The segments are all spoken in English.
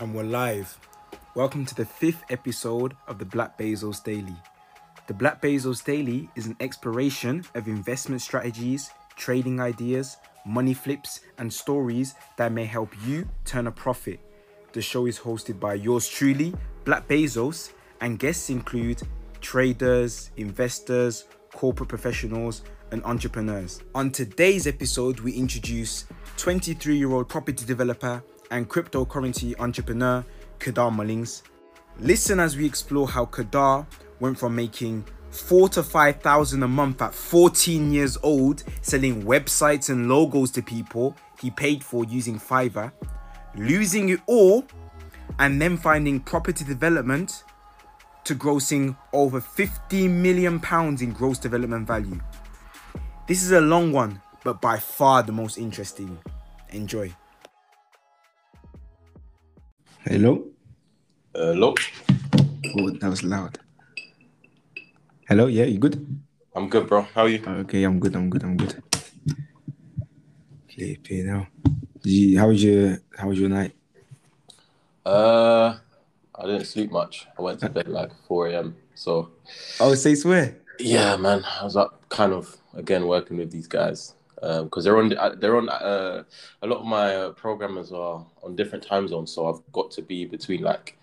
And we're live. Welcome to the fifth episode of the Black Bezos Daily. The Black Bezos Daily is an exploration of investment strategies, trading ideas, money flips, and stories that may help you turn a profit. The show is hosted by yours truly, Black Bezos, and guests include traders, investors, corporate professionals, and entrepreneurs. On today's episode, we introduce 23 year old property developer and cryptocurrency entrepreneur Kedar Mullings. Listen as we explore how Kedar went from making four to five thousand a month at 14 years old, selling websites and logos to people he paid for using Fiverr, losing it all, and then finding property development to grossing over 50 million pounds in gross development value. This is a long one, but by far the most interesting. Enjoy. Hello. Hello. Oh, that was loud. Hello. Yeah, you good? I'm good, bro. How are you? Okay, I'm good. I'm good. I'm good. Sleepy now. You, how was your How was your night? Uh, I didn't sleep much. I went to bed like 4 a.m. So Oh, say swear. yeah, man, I was up kind of again working with these guys because they're on uh, they're on uh, a lot of my uh, programmers are on different time zones, so I've got to be between like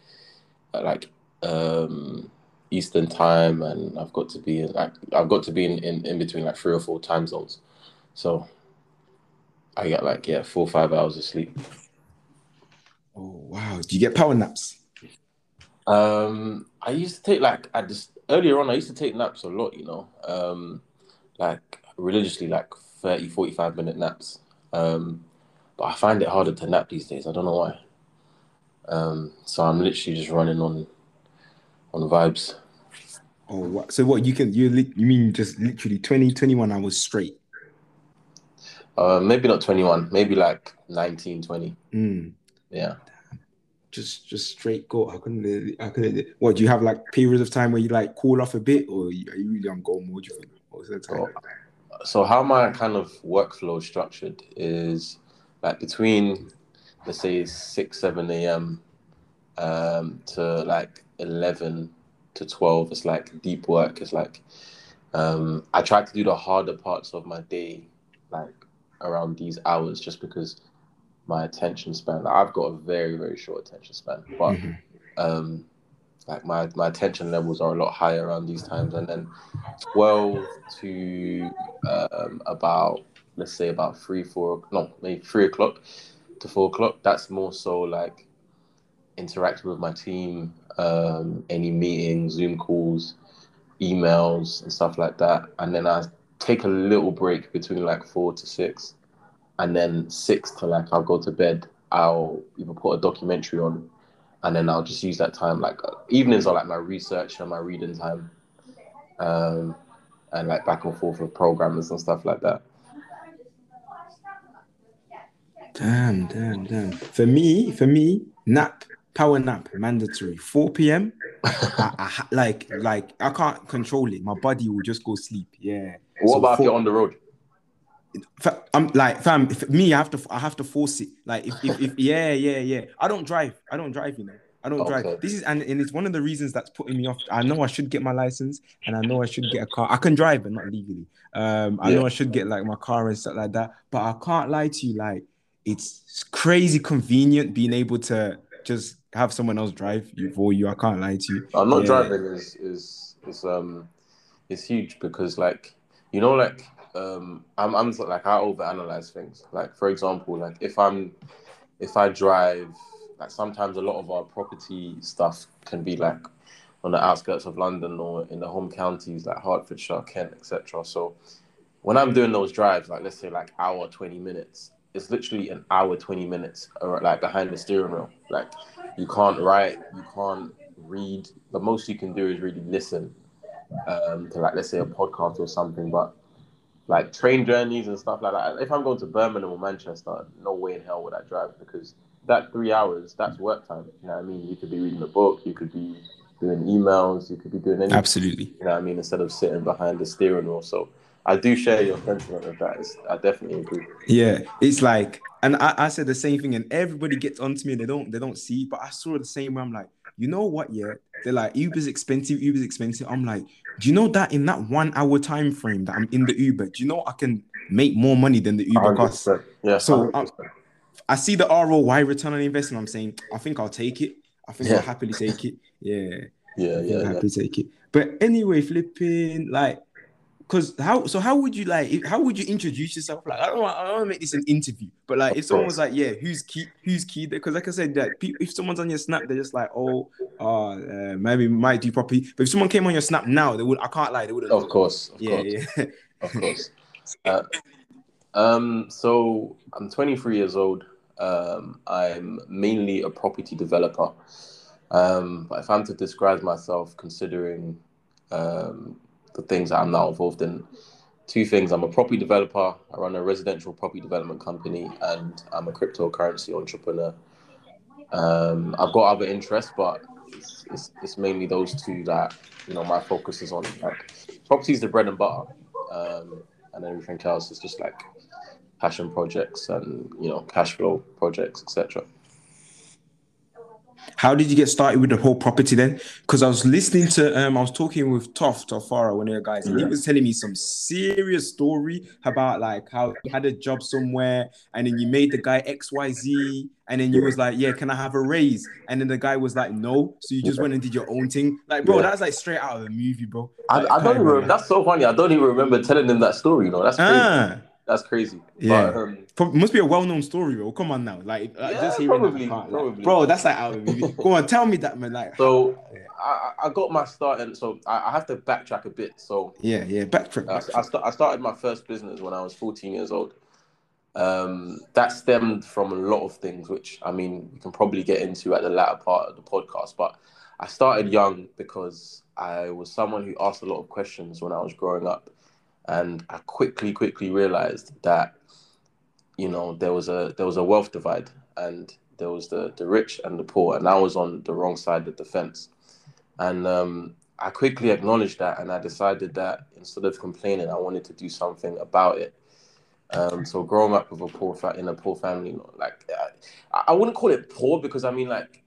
uh, like um Eastern time and I've got to be in like I've got to be in, in, in between like three or four time zones. So I get like yeah, four or five hours of sleep. Oh wow. Do you get power naps? Um, I used to take like I just earlier on I used to take naps a lot, you know, um, like religiously like 30, 45 minute naps. Um, but I find it harder to nap these days. I don't know why. Um, so I'm literally just running on on vibes. Oh, what? so what? You can you li- you mean just literally 20, 21 hours straight? Uh, maybe not 21, maybe like 19, 20. Mm. Yeah. Just just straight go. I couldn't. I couldn't. What do you have like periods of time where you like cool off a bit, or are you really on go mode? You think? What's the time? Oh, So how my kind of workflow is structured is like between let's say six, seven AM um to like eleven to twelve, it's like deep work. It's like um I try to do the harder parts of my day like around these hours just because my attention span like, I've got a very, very short attention span. But Mhm. um like my my attention levels are a lot higher around these times. And then 12 to um about let's say about three four no maybe three o'clock to four o'clock that's more so like interacting with my team um any meetings zoom calls emails and stuff like that. And then i take a little break between like four to six. And then six to like i'll go to bed i'll either put a documentary on and then I'll just use that time. Like evenings are like my research and my reading time, um, and like back and forth with programmers and stuff like that. Damn, damn, damn. For me, for me, nap, power nap, mandatory. 4 p.m. I, I, like, like I can't control it. My body will just go sleep. Yeah. What So about if you're on the road? I'm like, fam. If, me, I have to, I have to force it. Like, if, if, if, yeah, yeah, yeah. I don't drive. I don't drive. You know, I don't drive. This is, and, and it's one of the reasons that's putting me off. I know I should get my license, and I know I should get a car. I can drive, but not legally. Um, I Yeah. know I should get like my car and stuff like that. But I can't lie to you. Like, it's crazy convenient being able to just have someone else drive you for you. I can't lie to you. I'm not Yeah. driving is is is um is huge because like you know like um I'm I'm like I overanalyze things. Like for example, like if I'm if I drive like sometimes a lot of our property stuff can be like on the outskirts of London or in the home counties like Hertfordshire, Kent, etc. So when I'm doing those drives, like let's say like hour twenty minutes, it's literally an hour twenty minutes or like behind the steering wheel. Like you can't write, you can't read. The most you can do is really listen um, to like let's say a podcast or something. But like train journeys and stuff like that. If I'm going to Birmingham or Manchester, no way in hell would I drive because that three hours, that's work time. You know what I mean? You could be reading a book, you could be doing emails, you could be doing anything. Absolutely. You know what I mean? Instead of sitting behind the steering wheel. So I do share your sentiment of that. It's, I definitely agree. Yeah, it's like, and I, I said the same thing, and everybody gets onto me. And they don't, they don't see, but I saw the same way. I'm like, you know what? Yeah, they're like Uber's expensive. Uber's expensive. I'm like, do you know that in that one hour time frame that I'm in the Uber, do you know I can make more money than the Uber costs? Yeah. So I, um, I, see the ROI return on investment. I'm saying, I think I'll take it. I think yeah. I'll happily take it. Yeah. Yeah, yeah, I'll happily take it. But anyway, flipping like because how so how would you like how would you introduce yourself? Like i don't want i don't want to make this an interview but like if someone was like yeah who's key who's Kedar? Because like i said that if someone's on your snap they're just like oh uh, uh maybe might do properly but if someone came on your snap now they would i can't lie they would of course of yeah course. yeah. Of course. Uh, um so i'm 23 years old. Um i'm mainly a property developer. Um but if i'm to describe myself considering um the things that I'm now involved in. Two things: I'm a property developer. I run a residential property development company, and I'm a cryptocurrency entrepreneur. Um, I've got other interests, but it's, it's, it's, mainly those two that you know my focus is on. Like property is the bread and butter, um, and everything else is just like passion projects and you know cash flow projects, etc. How did you get started with the whole property then? Because I was listening to um, I was talking with Toff Tofara, one of the guys, and he was telling me some serious story about like how you had a job somewhere and then you made the guy XYZ, and then you was like, Yeah, can I have a raise? And then the guy was like, No. So you just went and did your own thing. Like, bro, yeah. that's like straight out of a movie, bro. Like, I, I, don't even remember. That's so funny. I don't even remember telling him that story, you know. That's crazy. Ah. That's crazy. Yeah, but, um, must be a well-known story, bro. Come on now, like yeah, just hearing probably, that, probably. Like, bro. That's like out of. Go on, tell me that, man. Like, so I, I got my start, and so I, I have to backtrack a bit. So yeah, yeah, backtrack. backtrack. I, I, st- I started my first business when I was 14 years old. Um, that stemmed from a lot of things, which I mean, we can probably get into at the latter part of the podcast. But I started young because I was someone who asked a lot of questions when I was growing up and I quickly, quickly realized that you know there was a there was a wealth divide, and there was the the rich and the poor, and I was on the wrong side of the fence, and um, I quickly acknowledged that, and I decided that instead of complaining, I wanted to do something about it. Um, so growing up with a poor fa- in a poor family, like I, I wouldn't call it poor because I mean like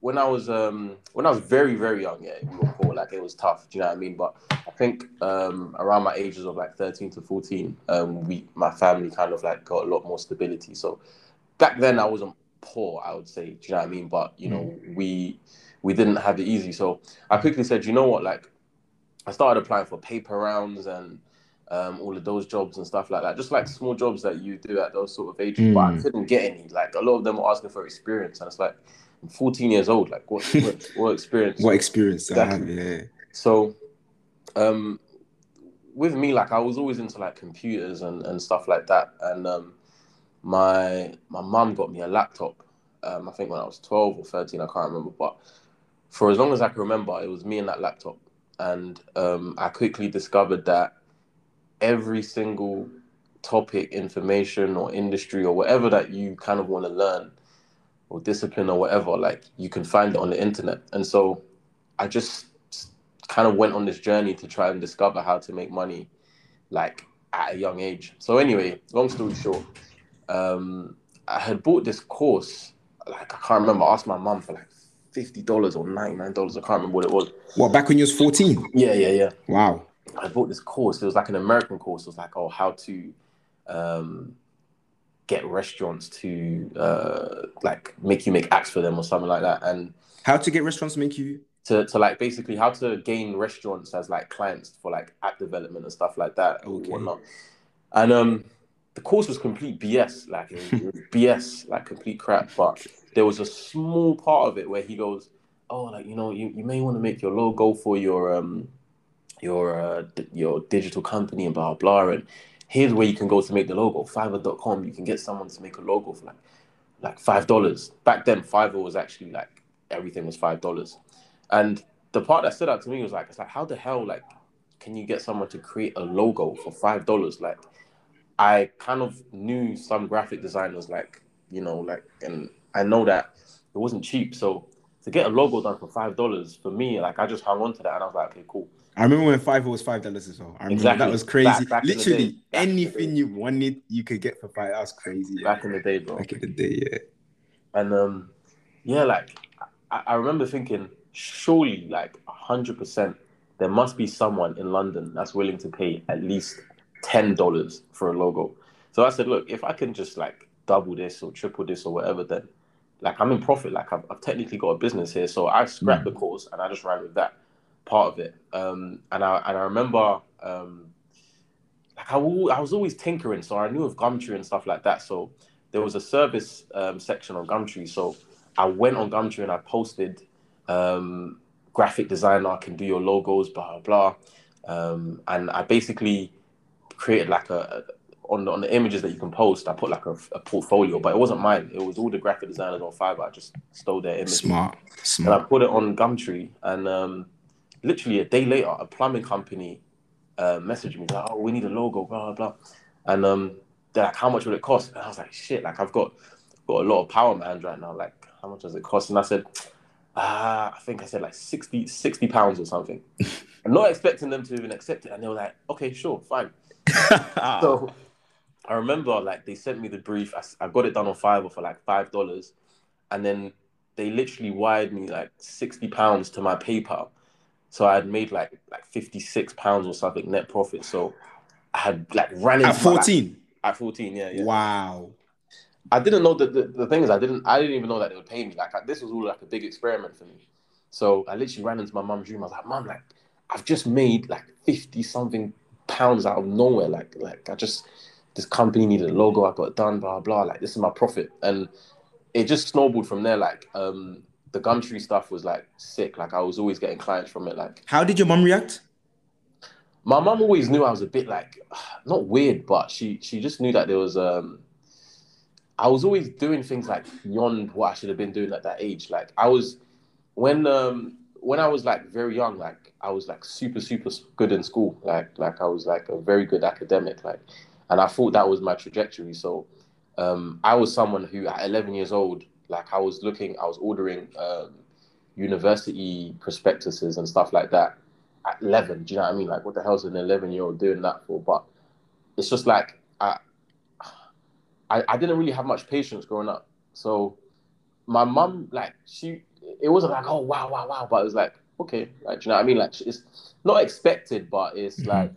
when I was um when I was very very young, yeah, we were poor. Like it was tough. Do you know what I mean? But I think um around my ages of like thirteen to fourteen, um we my family kind of like got a lot more stability. So back then I wasn't poor, I would say. Do you know what I mean? But you know mm. we we didn't have it easy. So I quickly said, you know what, like I started applying for paper rounds and um, all of those jobs and stuff like that. Just like small jobs that you do at those sort of ages, mm. but I mm. couldn't get any. Like a lot of them were asking for experience, and it's like 14 years old. Like what what, what experience? what experience? Exactly. Have, yeah. So, um, with me, like I was always into like computers and, and stuff like that. And um, my my mum got me a laptop. Um, I think when I was 12 or 13, I can't remember. But for as long as I can remember, it was me and that laptop. And um, I quickly discovered that every single topic, information, or industry, or whatever that you kind of want to learn or discipline or whatever, like you can find it on the internet. And so I just kind of went on this journey to try and discover how to make money like at a young age. So anyway, long story short, um, I had bought this course, like I can't remember, I asked my mum for like fifty dollars or ninety nine dollars. I can't remember what it was. What back when you was fourteen? Yeah, yeah, yeah. Wow. I bought this course. It was like an American course. It was like, oh, how to um, get restaurants to uh, like make you make acts for them or something like that. And how to get restaurants to make you to, to like basically how to gain restaurants as like clients for like app development and stuff like that okay. and whatnot. And um, the course was complete BS, like BS, like complete crap. But there was a small part of it where he goes, "Oh, like you know, you, you may want to make your logo for your um your uh, your digital company and blah blah." And here's where you can go to make the logo. Fiverr.com, you can get someone to make a logo for like like five dollars. Back then, Fiverr was actually like everything was five dollars. And the part that stood out to me was like, it's like, how the hell like can you get someone to create a logo for five dollars? Like I kind of knew some graphic designers like, you know, like and I know that it wasn't cheap. So to get a logo done for five dollars for me, like I just hung on to that and I was like, okay, cool. I remember when five was five dollars as well. I remember Exactly. that was crazy. Back- back Literally day. Back in the anything you wanted, you could get for five. That was crazy. Yeah. back in the day, bro. Back in the day, yeah. And um, yeah, like I, I remember thinking, surely, like hundred percent, there must be someone in London that's willing to pay at least ten dollars for a logo. So I said, look, if I can just like double this or triple this or whatever, then like I'm in profit. Like I've, I've technically got a business here, so I scrapped the course and I just ran with that part of it. Um, and I and I remember um, like I, I was always tinkering, so I knew of Gumtree and stuff like that. So there was a service um, section on Gumtree, so I went on Gumtree and I posted um, graphic designer can do your logos, blah blah blah, um, and I basically created like a on the, on the images that you can post. I put like a, a portfolio, but it wasn't mine. It was all the graphic designers on Fiverr. I just stole their images Smart, and I put it on Gumtree, and um, literally a day later, a plumbing company uh, messaged me like, "Oh, we need a logo, blah blah blah," and um, they're like, "How much will it cost?" And I was like, "Shit, like I've got got a lot of power in my hands right now. Like, how much does it cost?" And I said, "Ah, I think I said like 60, 60 pounds or something." I'm not expecting them to even accept it, and they were like, "Okay, sure, fine." So I remember like they sent me the brief. I got it done on Fiverr for like five dollars, and then they literally wired me like sixty pounds to my PayPal. So I had made like like fifty six pounds or something net profit. So I had like ran into At my, like- 14. at fourteen, yeah, yeah. Wow. I didn't know that the, the thing is I didn't I didn't even know that they would pay me. Like I, this was all like a big experiment for me. So I literally ran into my mum's room. I was like, Mum, like I've just made like fifty something pounds out of nowhere. Like like I just this company needed a logo. I got done. Blah blah. Like this is my profit, and it just snowballed from there. Like um the Gumtree stuff was like sick. Like I was always getting clients from it. Like How did your mom react? my mom always knew I was a bit like not weird, but she she just knew that there was um I was always doing things like beyond what I should have been doing at that age. Like I was when um when I was like very young, like I was like super super good in school. Like like I was like a very good academic. Like and I thought that was my trajectory. So um I was someone who at 11 years old, like I was looking, I was ordering um university prospectuses and stuff like that at 11. Do you know what I mean? Like, what the hell's an 11 year old doing that for? But it's just like, I, I, I didn't really have much patience growing up. So my mum, like, she, it wasn't like, oh, wow, wow, wow. But it was like, okay, like, do you know what I mean? Like, it's not expected, but it's Mhm. like,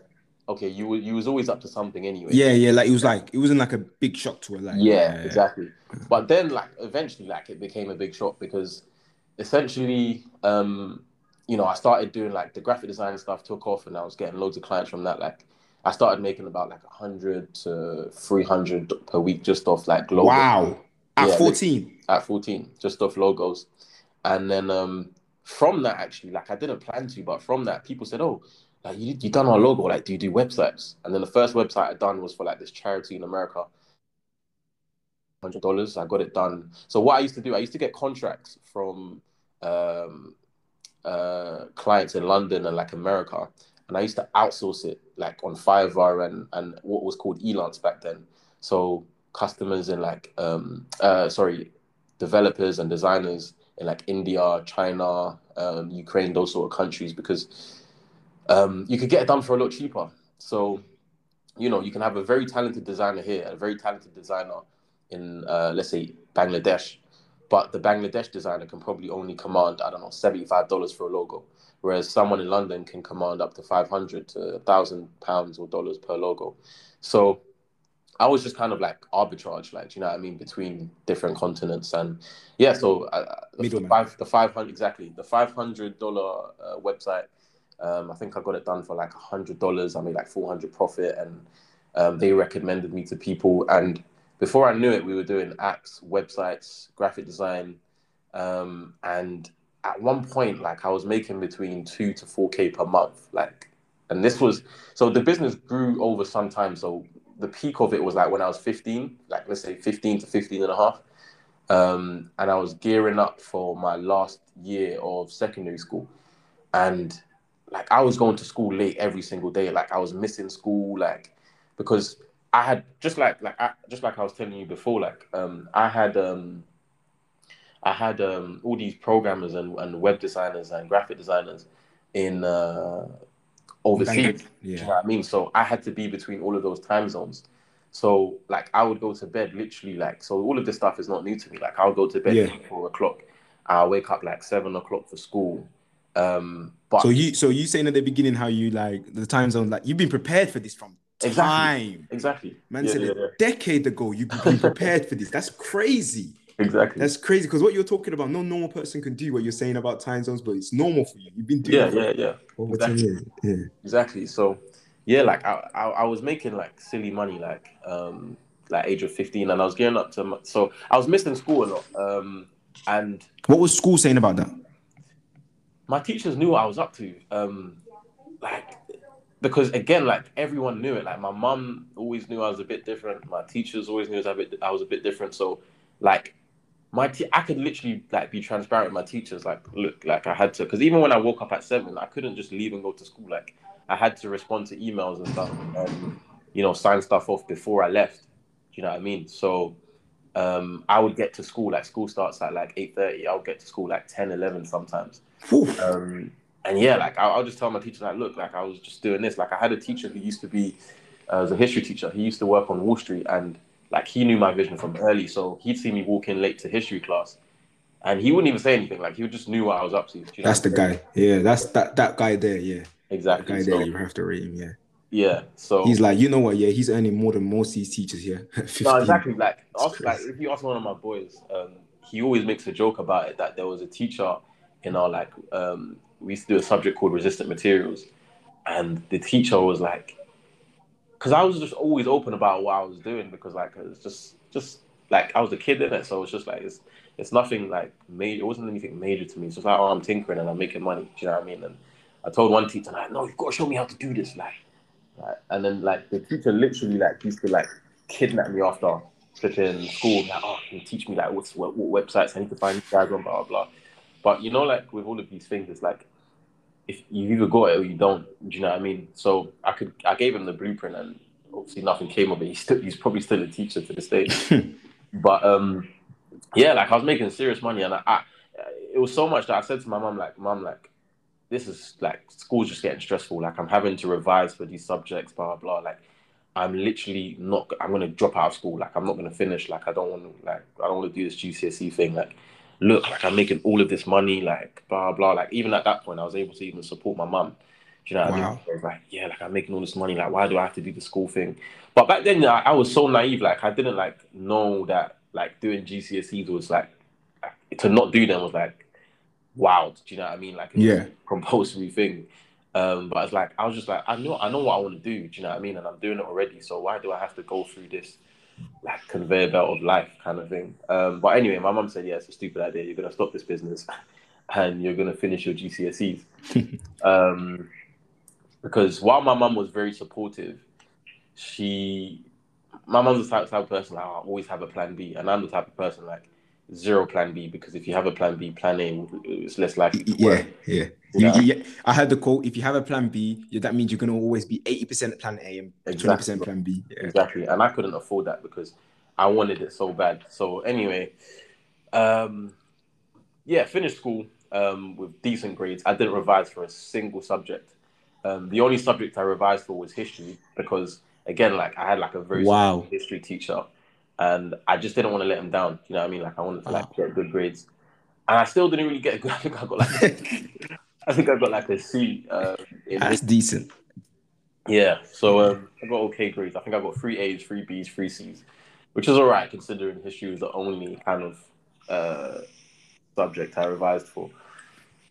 okay, you, were- you was always up to something anyway. Yeah, yeah. Like it was like it wasn't like a big shock to her. Like Yeah, exactly. But then, like, eventually, like, it became a big shock because essentially, um, you know, I started doing like the graphic design stuff took off, and I was getting loads of clients from that. Like, I started making about like hundred to three hundred per week just off like logos Wow. At Yeah, 14. at fourteen, just off logos, and then um, from that, actually, like, I didn't plan to, but from that, people said, "Oh." Like you, you done our logo. Like, do you do websites? And then the first website I done was for like this charity in America hundred dollars. I got it done. So what I used to do, I used to get contracts from um, uh, clients in London and like America, and I used to outsource it like on Fiverr and and what was called Elance back then. So customers in like um, uh, sorry, developers and designers in like India, China, um, Ukraine, those sort of countries because um, you could get it done for a lot cheaper. So you know you can have a very talented designer here, a very talented designer in uh, let's say Bangladesh, but the Bangladesh designer can probably only command I don't know seventy five dollars for a logo, whereas someone in London can command up to five hundred to thousand pounds or dollars per logo. So I was just kind of like arbitrage, like you know what I mean, between different continents, and yeah. So uh, the Middleman. five, the five hundred exactly the five hundred dollar uh, website. Um, I think I got it done for like hundred dollars. I made like four hundred profit, and um, they recommended me to people. And before I knew it, we were doing apps, websites, graphic design, um, and at one point, like I was making between two to four k per month. Like, and this was so the business grew over some time. So the peak of it was like when I was fifteen, like let's say fifteen to 15 and a half. Um, and I was gearing up for my last year of secondary school, and like I was going to school late every single day. Like I was missing school, like because I had just like like I, just like I was telling you before, like um, I had um, I had um, all these programmers and, and web designers and graphic designers in uh, overseas. Yeah. Do you know what I mean? So I had to be between all of those time zones. So like I would go to bed literally like so all of this stuff is not new to me. Like I'll go to bed Yeah. at four o'clock. I'll wake up like seven o'clock for school. Um but So you so you saying at the beginning how you like the time zone like you've been prepared for this from Exactly. time. exactly. Man Yeah, said yeah, a yeah. decade ago you've been prepared for this. That's crazy. Exactly. That's crazy because what you're talking about, no normal person can do what you're saying about time zones, but it's normal for you. You've been doing yeah, it yeah, yeah. over exactly. Yeah. Exactly. So, yeah, like I, I, I was making like silly money, like um, like age of fifteen, and I was gearing up to. So I was missing school a lot, um, and What was school saying about that? My teachers knew what I was up to. Um, like because again, like everyone knew it. Like my mum always knew I was a bit different. My teachers always knew I was a bit, I was a bit different. So, like. My te- I could literally like be transparent with my teachers. Like, look, like I had to, because even when I woke up at seven, I couldn't just leave and go to school. Like, I had to respond to emails and stuff, and you know, sign stuff off before I left. You know what I mean? So, um, I would get to school. Like, school starts at like eight thirty. I would get to school like 10, 11 sometimes. Um, and yeah, like I'll, I'll just tell my teacher, like, look, like I was just doing this. Like I had a teacher who used to be, uh, was a history teacher. He used to work on Wall Street, and like he knew my vision from early. So he'd see me walk in late to history class, and he wouldn't even say anything. Like he just knew what I was up to. You know That's the what I'm saying? guy. Yeah, that's that that guy there. Yeah, that Exactly. guy So, there. You have to rate him. Yeah, yeah. So he's like, you know what? Yeah, he's earning more than most of these teachers here. 15. No, exactly. Like, ask, like if you ask one of my boys, um, he always makes a joke about it that there was a teacher in our like um, we used to do a subject called resistant materials, and the teacher was like, because I was just always open about what I was doing because like it's just just like I was a kid in it, so it's just like it's it's nothing like major. It wasn't anything major to me. It's like oh, I'm tinkering and I'm making money. Do you know what I mean? And I told one teacher like, no, you've got to show me how to do this, like. Like, and then like the teacher literally like used to like kidnap me after flipping school. Like, oh, can you teach me like what's what, what websites I need to find these guys on, blah blah blah. But you know, like with all of these things, it's like if you either got it or you don't. Do you know what I mean? So I could I gave him the blueprint, and obviously nothing came of it. He's still he's probably still a teacher to this day. but um, yeah, like I was making serious money, and I, I it was so much that I said to my mom, like, mom, like this is like school's just getting stressful. Like I'm having to revise for these subjects, blah blah. blah. Like I'm literally not. I'm gonna drop out of school. Like I'm not gonna finish. Like I don't want to. Like I don't want to do this GCSE thing. Like look, like I'm making all of this money. Like blah blah. Like even at that point, I was able to even support my mum. Do you know what I Wow. mean? I was like, yeah, like I'm making all this money. Like why do I have to do the school thing? But back then, I, I was so naive. Like I didn't like know that like doing GCSEs was like to not do them was like wild. Do you know what I mean? Like Yeah. a compulsory thing. Um, but it's like I was just like I know I know what I want to do. Do you know what I mean? And I'm doing it already. So why do I have to go through this like conveyor belt of life kind of thing? Um, but anyway, my mum said, "Yeah, it's a stupid idea. You're gonna stop this business, and you're gonna finish your GCSEs." um, because while my mum was very supportive, she my mum's the type, type of person like, I always have a plan B, and I'm the type of person like zero plan B because if you have a plan B, plan A is less likely to yeah, yeah. Yeah. You, you. I heard the quote: "If you have a plan B, that means you're gonna always be eighty percent plan A and twenty Exactly. percent plan B." Yeah. Exactly, and I couldn't afford that because I wanted it so bad. So anyway, um, yeah, finished school um, with decent grades. I didn't revise for a single subject. Um, the only subject I revised for was history because, again, like I had like a very Wow. history teacher, and I just didn't want to let him down. You know what I mean? Like I wanted to like Wow. get good grades, and I still didn't really get a good. I think I got like I think I got like a C. Um, in That's decent. yeah, so um, I got okay grades. I think I got three A's, three B's, three C's, which is all right considering history was the only kind of uh, subject I revised for.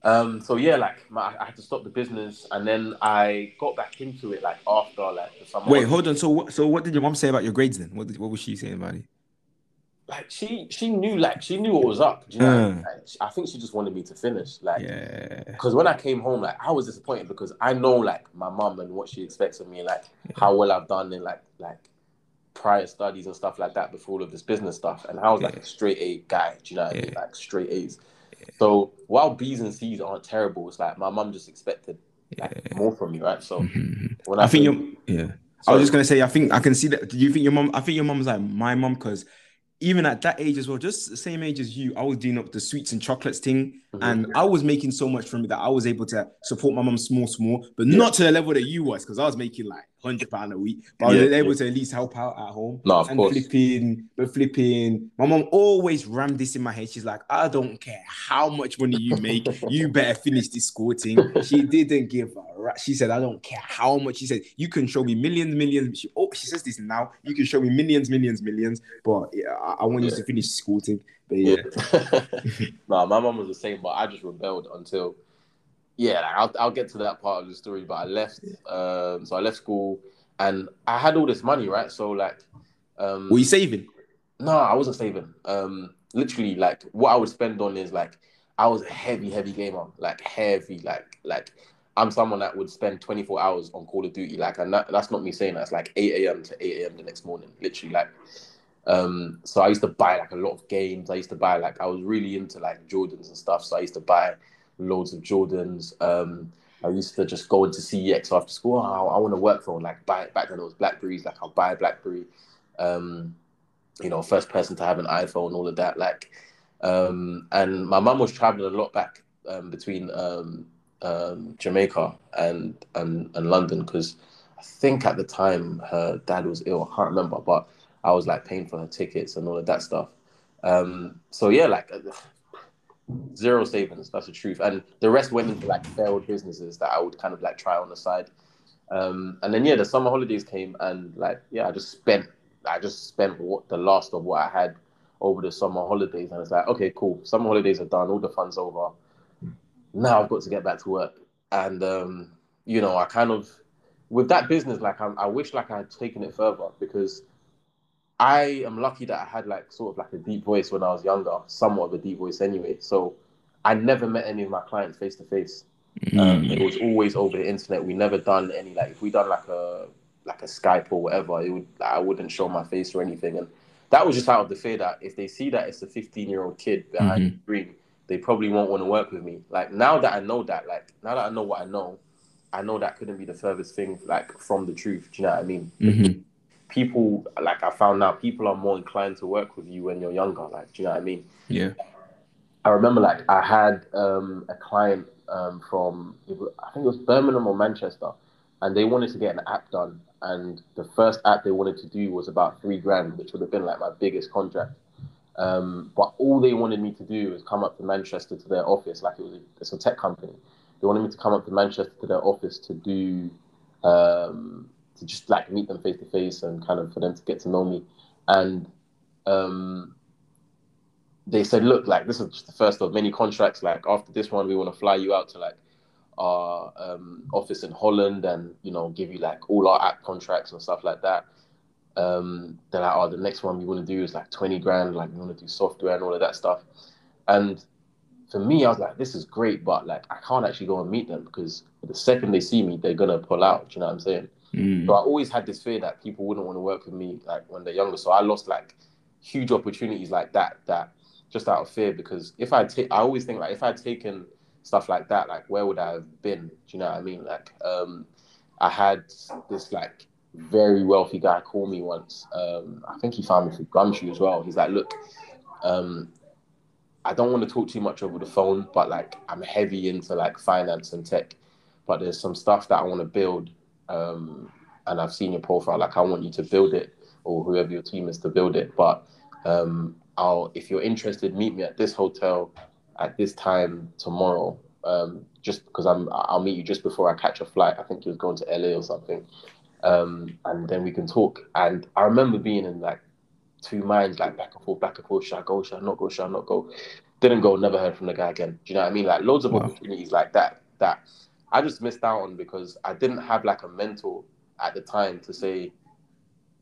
Um, so yeah, like my, I had to stop the business, and then I got back into it like after like the summer. Wait, hold on. So, what, so what did your mom say about your grades then? What did, what was she saying about it? Like she she knew like she knew what was up. do You know, I? Mm. Like, I think she just wanted me to finish. Like Yeah, because when I came home, like I was disappointed because I know like my mum and what she expects of me, like how well I've done in like like prior studies and stuff like that before all of this business stuff, and I was like Yeah. a straight A guy. Do you know what I mean? Like straight A's. So while B's and C's aren't terrible, it's like my mum just expected like more from me, right? So Mhm. when I think say- your yeah. I was just gonna say, I think I can see that. Do you think your mom? I think your mom's like my mom because even at that age as well, just the same age as you, I was doing up the sweets and chocolates thing, Mhm. and I was making so much from it that I was able to support my mum small, small, but Yeah. not to the level that you was, because I was making like hundred pound a week, but I was Yeah, able to at least help out at home. No, of and course. flipping, but flipping. My mom always rammed this in my head. She's like, I don't care how much money you make, you better finish this school thing. She didn't give a rat. She said, I don't care how much. She said, you can show me millions, millions. She, oh, she says this now. You can show me millions, millions, millions. But yeah, I, I want you Yeah. to finish school thing. But yeah, Yeah. no, my mom was the same, but I just rebelled until yeah, like, I'll I'll get to that part of the story. But I left um so I left school and I had all this money, right? So like um were you saving? no, I wasn't saving. Um literally like what I would spend on is like I was a heavy, heavy gamer. Like heavy, like like I'm someone that would spend 24 hours on Call of Duty. Like and that, that's not me saying that's like 8 a.m. to 8 a.m. the next morning. Literally like um, so I used to buy like a lot of games. I used to buy like I was really into like Jordans and stuff. So I used to buy loads of Jordans. Um, I used to just go into CEX after school. Oh, I, I want to work for like buy back then it was Blackberries. Like I'll buy a Blackberry. Um, you know, first person to have an iPhone, all of that. Like, um, and my mum was traveling a lot back um, between um, um, Jamaica and and, and London because I think at the time her dad was ill. I can't remember, but I was like paying for her tickets and all of that stuff. Um, so yeah, like zero savings. That's the truth, and the rest went into like failed businesses that I would kind of like try on the side. Um, and then yeah, the summer holidays came, and like yeah, I just spent, I just spent what the last of what I had over the summer holidays, and it's like okay, cool, summer holidays are done, all the fun's over. Now I've got to get back to work, and um, you know, I kind of with that business, like I, I wish like I had taken it further because I am lucky that I had like sort of like a deep voice when I was younger, somewhat of a deep voice anyway. So I never met any of my clients face to face. It was always over the internet. We never done any like if we done like a like a Skype or whatever, it would I wouldn't show my face or anything. And that was just out of the fear that if they see that it's a 15 year old kid behind the screen, they probably won't want to work with me. Like now that I know that, like now that I know what I know, I know that couldn't be the furthest thing like from the truth. Do you know what I mean? Mhm. People like I found now people are more inclined to work with you when you're younger. Like, do you know what I mean? Yeah. I remember like I had um, a client um, from I think it was Birmingham or Manchester, and they wanted to get an app done. And the first app they wanted to do was about three grand, which would have been like my biggest contract. Um, but all they wanted me to do was come up to Manchester to their office, like it was a, it's a tech company. They wanted me to come up to Manchester to their office to do um, to just like meet them face to face and kind of for them to get to know me. And um, they said, look, like this is just the first of many contracts. Like after this one, we want to fly you out to like our um, office in Holland and you know give you like all our app contracts and stuff like that. Um, they're like, oh, the next one we want to do is like twenty grand. Like we want to do software and all of that stuff. And for me, I was like, this is great, but like I can't actually go and meet them because the second they see me, they're gonna pull out. You know what I'm saying? Mm. So I always had this fear that people wouldn't want to work with me like when they're younger. So I lost like huge opportunities like that that just out of fear because if I take I always think like if I'd taken stuff like that, like where would I have been? Do you know what I mean? Like um I had this like very wealthy guy call me once. Um I think he found me through Gumtree as well. He's like, look, um I don't want to talk too much over the phone, but like I'm heavy into like finance and tech. But there's some stuff that I want to build um, and I've seen your profile. Like, I want you to build it, or whoever your team is to build it. But um, I'll, if you're interested, meet me at this hotel at this time tomorrow. Um, just because I'm, I'll meet you just before I catch a flight. I think he was going to LA or something, um, and then we can talk. And I remember being in like two minds, like back and forth, back and forth. Should I go? Should I not go? Should I not go? Didn't go. Never heard from the guy again. Do you know what I mean? Like loads of Wow. opportunities like that. That I just missed out on because I didn't have like a mentor at the time to say,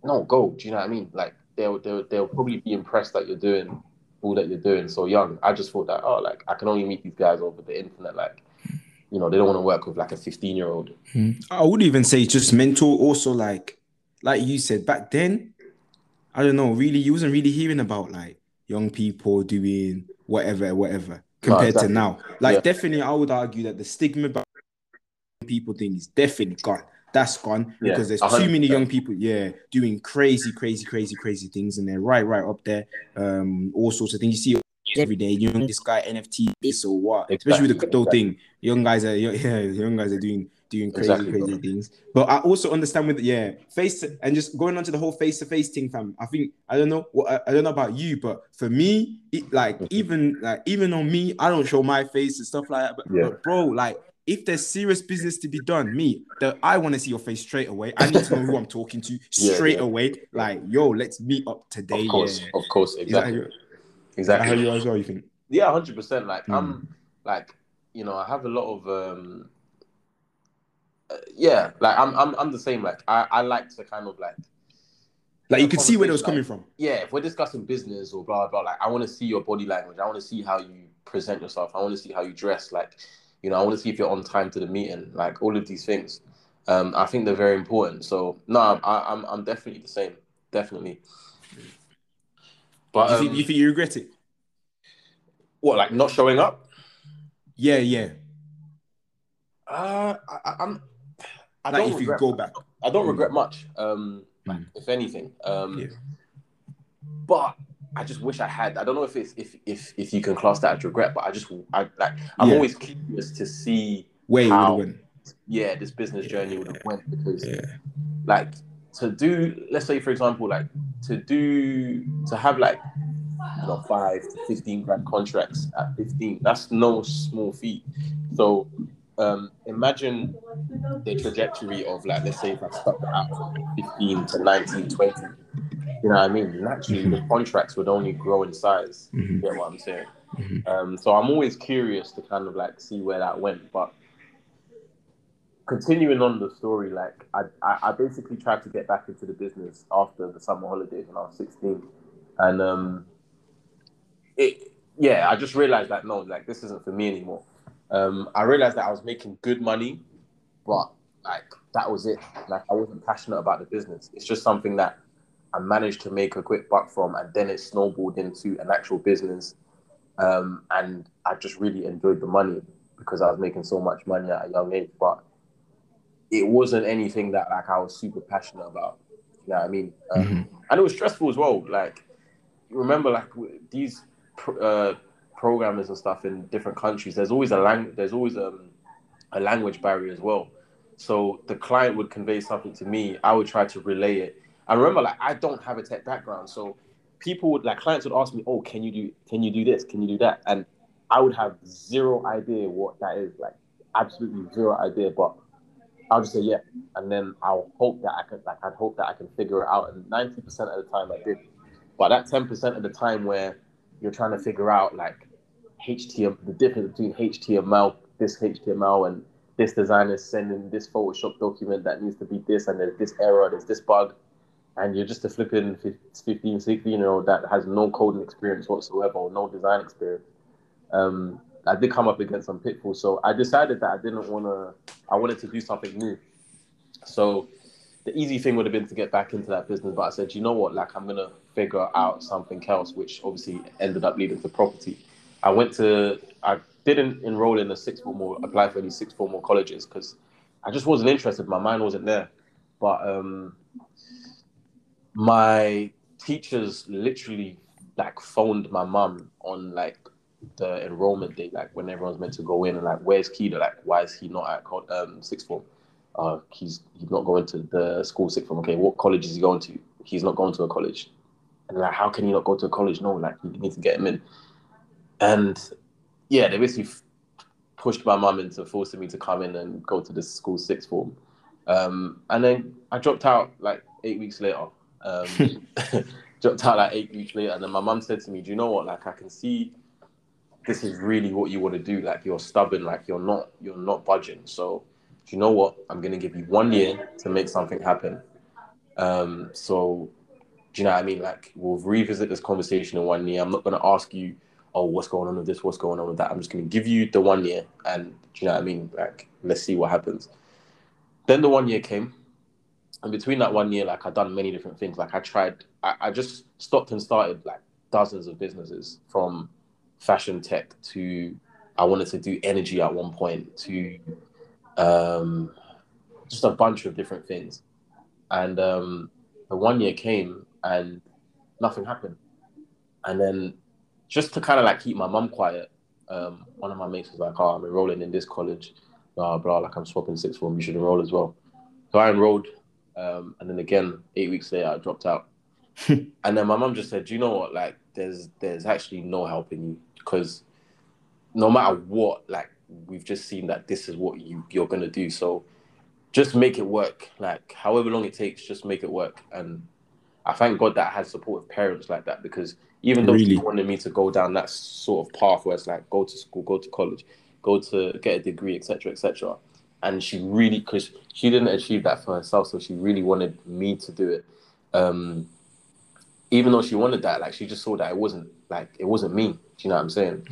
no, go. Do you know what I mean? Like they'll they'll they'll probably be impressed that you're doing all that you're doing so young. I just thought that oh, like I can only meet these guys over the internet. Like you know, they don't want to work with like a 15 year old. Hmm. I would even say just mentor, Also, like, like you said back then, I don't know. Really, you wasn't really hearing about like young people doing whatever, whatever compared exactly. to now. Like, Yeah. definitely, I would argue that the stigma about people thing is definitely gone. that's gone Yeah, because there's 100%. too many young people, yeah, doing crazy, crazy, crazy, crazy things, and they're right, right up there. Um, all sorts of things you see every day. You know, this guy NFT this or what, especially with the Exactly, crypto thing. Young guys are, yeah, young guys are doing doing crazy, Exactly, crazy bro. things. But I also understand with yeah, face to, and just going on to the whole face to face thing, fam. I think I don't know what I, I don't know about you, but for me, it, like even like even on me, I don't show my face and stuff like that. But, Yeah. but bro, like if there's serious business to be done, me, the I want to see your face straight away. I need to know who I'm talking to straight yeah. away. Like, yo, let's meet up today. Of course, yeah. of course, Is exactly, how you, is that how exactly. you as well? You think? Yeah, hundred percent. Like Mm. I'm, like you know, I have a lot of um, uh, yeah, like I'm, I'm, I'm the same. Like I, I like to kind of like, Like you could see where it was conversation, coming like, from. yeah, if we're discussing business or blah blah, like I want to see your body language. I want to see how you present yourself. I want to see how you dress. Like, you know, I want to see if you're on time to the meeting. Like all of these things, um, I think they're very important. So no, I'm, I- I'm, I'm definitely the same. Definitely. But you, um, think, you think you regret it? what, like not showing up? Yeah, yeah. Uh, I, I'm. I like don't if you go back. I don't Mm. regret much. Um, Mm. if anything. Um, Yeah. but I just wish I had. I don't know if it's if if if you can class that as regret, but I just I like I'm Yeah. always curious to see Where you would How? went. yeah this business journey would have went because Yeah. like to do let's say for example like to do to have like you know five to fifteen grand contracts at fifteen that's no small feat so um imagine the trajectory of like let's say if I stuck that out from 15 to 19 20 you know what I mean naturally the contracts would only grow in size Mhm. you get what I'm saying Mhm. um so I'm always curious to kind of like see where that went but continuing on the story, like I, I, I basically tried to get back into the business after the summer holidays when I was 16. And um it yeah, I just realized that no, like this isn't for me anymore. Um I realized that I was making good money, but like that was it. Like I wasn't passionate about the business. It's just something that I managed to make a quick buck from and then it snowballed into an actual business. Um and I just really enjoyed the money because I was making so much money at a young age. But it wasn't anything that like I was super passionate about. You know what I mean? Um, Mhm. And it was stressful as well. Like, remember, like these pr- uh, programmers and stuff in different countries. There's always a lang- There's always um, a language barrier as well. So the client would convey something to me. I would try to relay it. I remember, like, I don't have a tech background, so people would like clients would ask me, "Oh, can you do? Can you do this? Can you do that?" And I would have zero idea what that is. Like, absolutely zero idea. But I'll just say yeah, and then I'll hope that I can like I'd hope that I can figure it out. And ninety percent of the time I did, but that ten percent of the time where you're trying to figure out like HTML, the difference between HTML, this HTML, and this designer sending this Photoshop document that needs to be this, and there's this error, there's this bug, and you're just a flipping 15, 16 year old that has no coding experience whatsoever or no design experience. Um, I did come up against some pitfalls, so I decided that I didn't want to. I wanted to do something new. So the easy thing would have been to get back into that business, but I said, you know what, like I'm gonna figure out something else, which obviously ended up leading to property. I went to, I didn't enroll in a sixth form or apply for any sixth form or colleges because I just wasn't interested. My mind wasn't there. But um, my teachers literally like phoned my mum on like the enrollment date, like when everyone's meant to go in, and like, where's Kedar? Like, why is he not at co- um, sixth form? Uh, he's he's not going to the school sixth form. Okay, what college is he going to? He's not going to a college. And like, how can he not go to a college? No, like, you need to get him in. And yeah, they basically f- pushed my mum into forcing me to come in and go to the school sixth form. Um, and then I dropped out like eight weeks later. Um, dropped out like eight weeks later, and then my mum said to me, "Do you know what? Like, I can see this is really what you want to do. Like, you're stubborn. Like, you're not you're not budging. So, do you know what? I'm gonna give you one year to make something happen. Um, so, do you know what I mean? Like, we'll revisit this conversation in one year. I'm not gonna ask you, oh, what's going on with this? What's going on with that? I'm just gonna give you the one year, and do you know what I mean? Like, let's see what happens." Then the one year came, and between that one year, like I'd done many different things. Like I tried, I, I just stopped and started like dozens of businesses from fashion tech to I wanted to do energy at one point to um just a bunch of different things. And um, the one year came and nothing happened. And then just to kind of like keep my mum quiet, um, one of my mates was like, "Oh, I'm enrolling in this college, blah blah. Like I'm swapping sixth form. You should enroll as well." So I enrolled, um, and then again, eight weeks later, I dropped out. and then my mom just said, "Do you know what? Like, there's there's actually no helping you because no matter what, like we've just seen that this is what you you're gonna do. So just make it work. Like however long it takes, just make it work. And I thank God that I had supportive parents like that because even though Really? she wanted me to go down that sort of path where it's like go to school, go to college, go to get a degree, etc., etc. And she really, because she didn't achieve that for herself, so she really wanted me to do it. Um, even though she wanted that, like she just saw that it wasn't like it wasn't me. Do you know what I'm saying?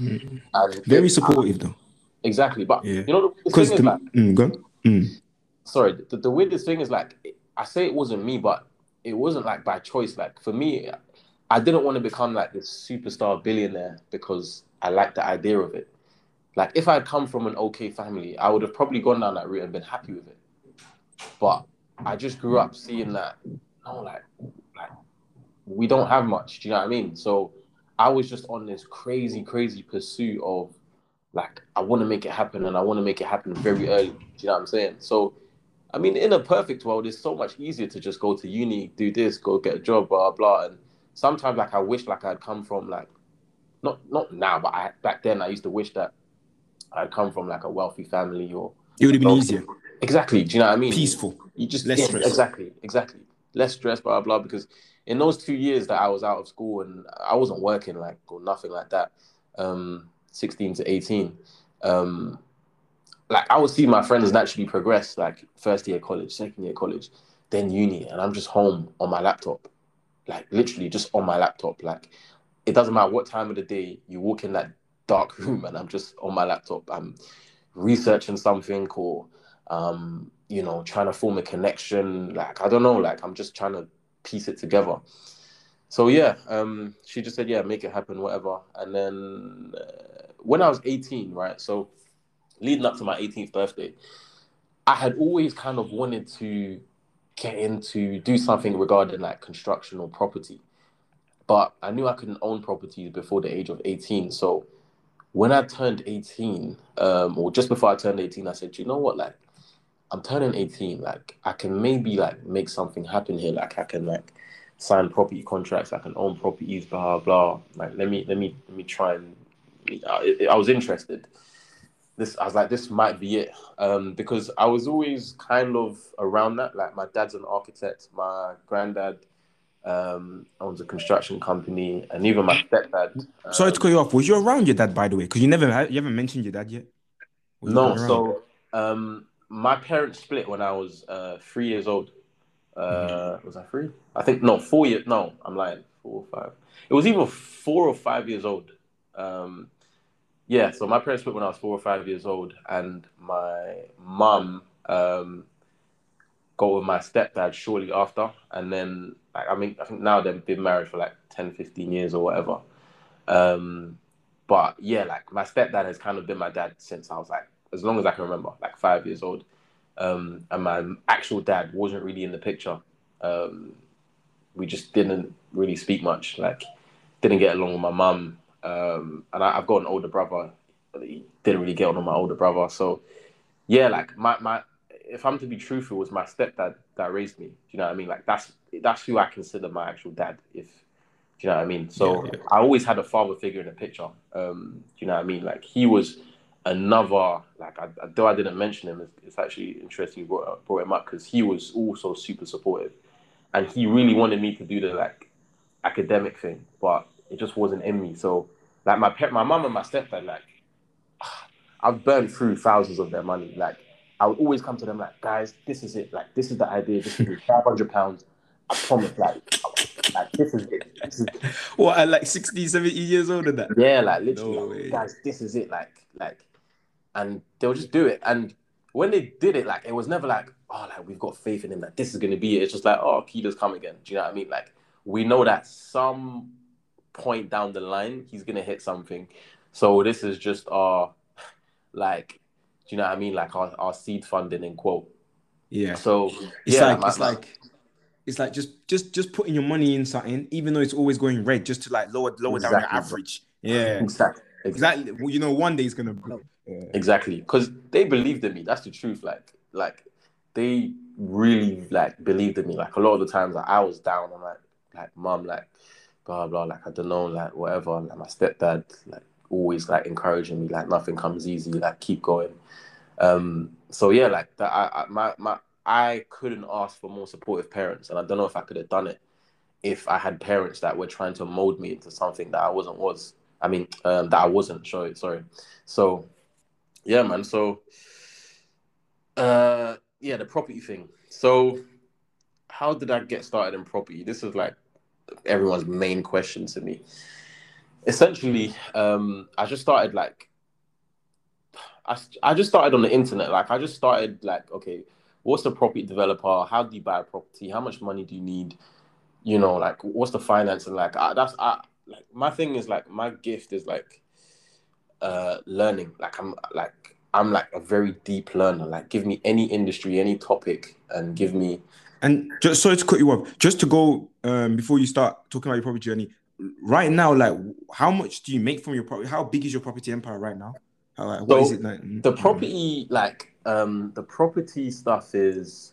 And Very supportive though. exactly. But Yeah. you know, the Because thing is, like, mm. Mm. sorry, the, the weirdest thing is like I say it wasn't me, but it wasn't like by choice. Like for me, I didn't want to become like this superstar billionaire because I liked the idea of it. Like if I had come from an okay family, I would have probably gone down that route and been happy with it. But I just grew up seeing that no, like like we don't have much. Do you know what I mean? So I was just on this crazy, crazy pursuit of like I want to make it happen and I want to make it happen very early. Do you know what I'm saying? So I mean, in a perfect world, it's so much easier to just go to uni, do this, go get a job, blah blah. And sometimes, like, I wish like I'd come from like, not not now, but I back then I used to wish that I'd come from like a wealthy family or It would have been easier, exactly. Do you know what I mean? peaceful. You just Less yeah, stress. Exactly, exactly. Less stress, blah blah. Because in those two years that I was out of school and I wasn't working like or nothing like that, um, sixteen to eighteen, um, like I would see my friends naturally progress, like first year college, second year college, then uni, and I'm just home on my laptop, like literally just on my laptop. Like it doesn't matter what time of the day you walk in that dark room, and I'm just on my laptop. I'm researching something or um, you know, trying to form a connection. Like, I don't know, like I'm just trying to piece it together. So yeah, um, she just said, yeah, make it happen, whatever. And then uh, when I was 18, right? So leading up to my 18th birthday, I had always kind of wanted to get into do something regarding like construction or property. But I knew I couldn't own properties before the age of 18. So when I turned 18, um, or just before I turned 18, I said, you know what, like I'm turning 18, like I can maybe like make something happen here. Like I can like sign property contracts, I can own properties, blah blah. Like let me let me let me try and I, I was interested. This I was like, this might be it. Um, because I was always kind of around that. Like my dad's an architect, my granddad um owns a construction company, and even my stepdad. Um, Sorry to cut you off. Was you around your dad, by the way? Because you never you haven't mentioned your dad yet. Was No, so um, my parents split when I was uh, three years old. Uh, Was I three? I think no, four years. No, I'm lying. Four or five. It was either four or five years old. Um, yeah, so my parents split when I was four or five years old, and my mum um, got with my stepdad shortly after, and then I mean, I think now they've been married for like 10, 15 years or whatever. Um, but yeah, like my stepdad has kind of been my dad since I was like as long as I can remember, like five years old. Um, and my actual dad wasn't really in the picture. Um, we just didn't really speak much. Like, didn't get along with my mum. Um, and I, I've got an older brother. didn't really get on with my older brother. So, yeah, like my my. If I'm to be truthful, it was my stepdad that raised me. Do you know what I mean? Like that's that's who I consider my actual dad. If do you know what I mean? So Yeah, yeah. I always had a father figure in the picture. Um, do you know what I mean? Like he was another like I, though I didn't mention him, it's, it's actually interesting you brought, brought him up because he was also super supportive, and he really wanted me to do the like academic thing, but it just wasn't in me. So like my pet, my mum and my stepdad, like I've burned through thousands of their money. Like I would always come to them like, guys, this is it. Like this is the idea. This is five hundred pounds. I promise. Like, like this is it. This is What, at like 60, 70 years old and that? yeah, like literally, No like, guys, this is it. Like, like, and they'll just do it. And when they did it, like, it was never like, oh, like we've got faith in him. Like, this is gonna be it. It's just like, oh, Kedar's come again. Do you know what I mean? Like, we know that some point down the line he's gonna hit something. So this is just our, like, do you know what I mean? Like our, our seed funding in quote. Yeah. So It's yeah, like my- it's like it's like just just just putting your money in something, even though it's always going red, just to like lower lower down your average. Yeah. exactly Exactly. Well, you know, one day it's gonna blow. Yeah. Exactly, because they believed in me. That's the truth. Like, like they really like believed in me. Like a lot of the times, like, I was down. I'm like, like mom, like blah blah. Like I don't know, like whatever. Like my stepdad, like always like encouraging me. Like nothing comes easy. Like keep going. Um. So yeah, like that. I, I my my I couldn't ask for more supportive parents, and I don't know if I could have done it if I had parents that were trying to mold me into something that I wasn't was. I mean, um, that I wasn't. Sorry, sorry. So yeah, man. So, uh, yeah, the property thing. So, how did I get started in property? This is like everyone's main question to me. Essentially, um, I just started like, I, I just started on the internet. Like, I just started like, okay, what's the property developer? How do you buy a property? How much money do you need? You know, like, what's the financing like, I, that's I like my thing is like my gift is like uh learning like i'm like i'm like a very deep learner like give me any industry any topic and give me And just sorry to cut you off, just to go um before you start talking about your property journey. Right now, like how much do you make from your property? How big is your property empire right now? How, like, what So, is it like? Mm, the property like um the property stuff is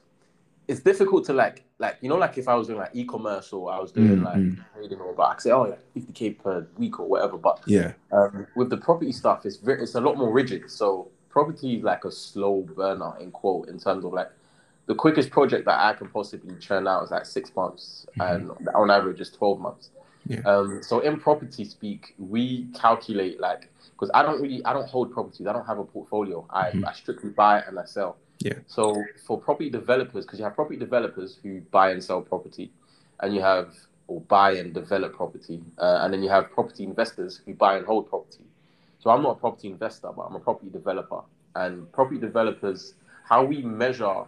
it's difficult to like like you know like if i was doing like e-commerce or i was doing Mm, like mm. trading or but i could say oh like 50k per week or whatever but Yeah. um, with the property stuff, it's very, it's a lot more rigid. So property is like a slow burner in quote in terms of like the quickest project that I can possibly churn out is like six months, and on average is twelve months. Yeah. Um, so in property speak, we calculate like because I don't really I don't hold properties. I don't have a portfolio. I, Mhm. I strictly buy and I sell. Yeah. So for property developers, because you have property developers who buy and sell property, and you have or buy and develop property, uh, and then you have property investors who buy and hold property. So I'm not a property investor, but I'm a property developer. And property developers, how we measure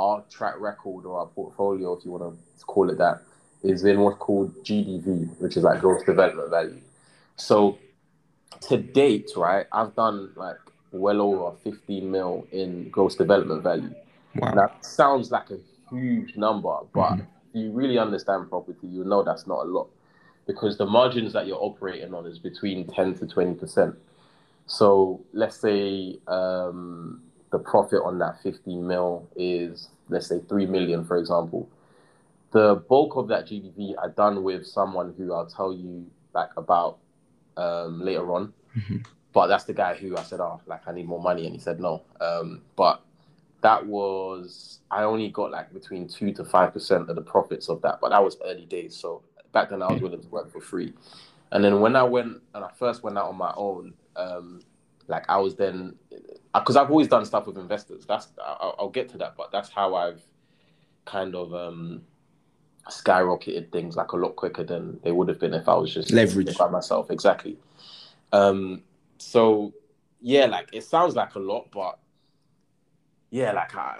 our track record or our portfolio, if you want to call it that, is in what's called GDV, which is like gross development value. So to date, right, I've done like well over 15 mil in gross development value. Wow. That sounds like a huge number, but Mhm. if you really understand property, you know that's not a lot because the margins that you're operating on is between 10 to 20%. So let's say um, the profit on that 15 mil is, let's say, 3 million, for example. The bulk of that GDV I done with someone who I'll tell you like about um, later on. Mhm. But that's the guy who I said, oh, like I need more money, and he said no. Um, but that was I only got like between two to five percent of the profits of that, but that was early days. So back then I was willing to work for free. And then when I went and I first went out on my own, um, like I was then because I've always done stuff with investors. That's I'll, I'll get to that, but that's how I've kind of um, skyrocketed things like a lot quicker than they would have been if I was just Leverage. by myself. Exactly. Um, so yeah, like it sounds like a lot, but yeah, like I,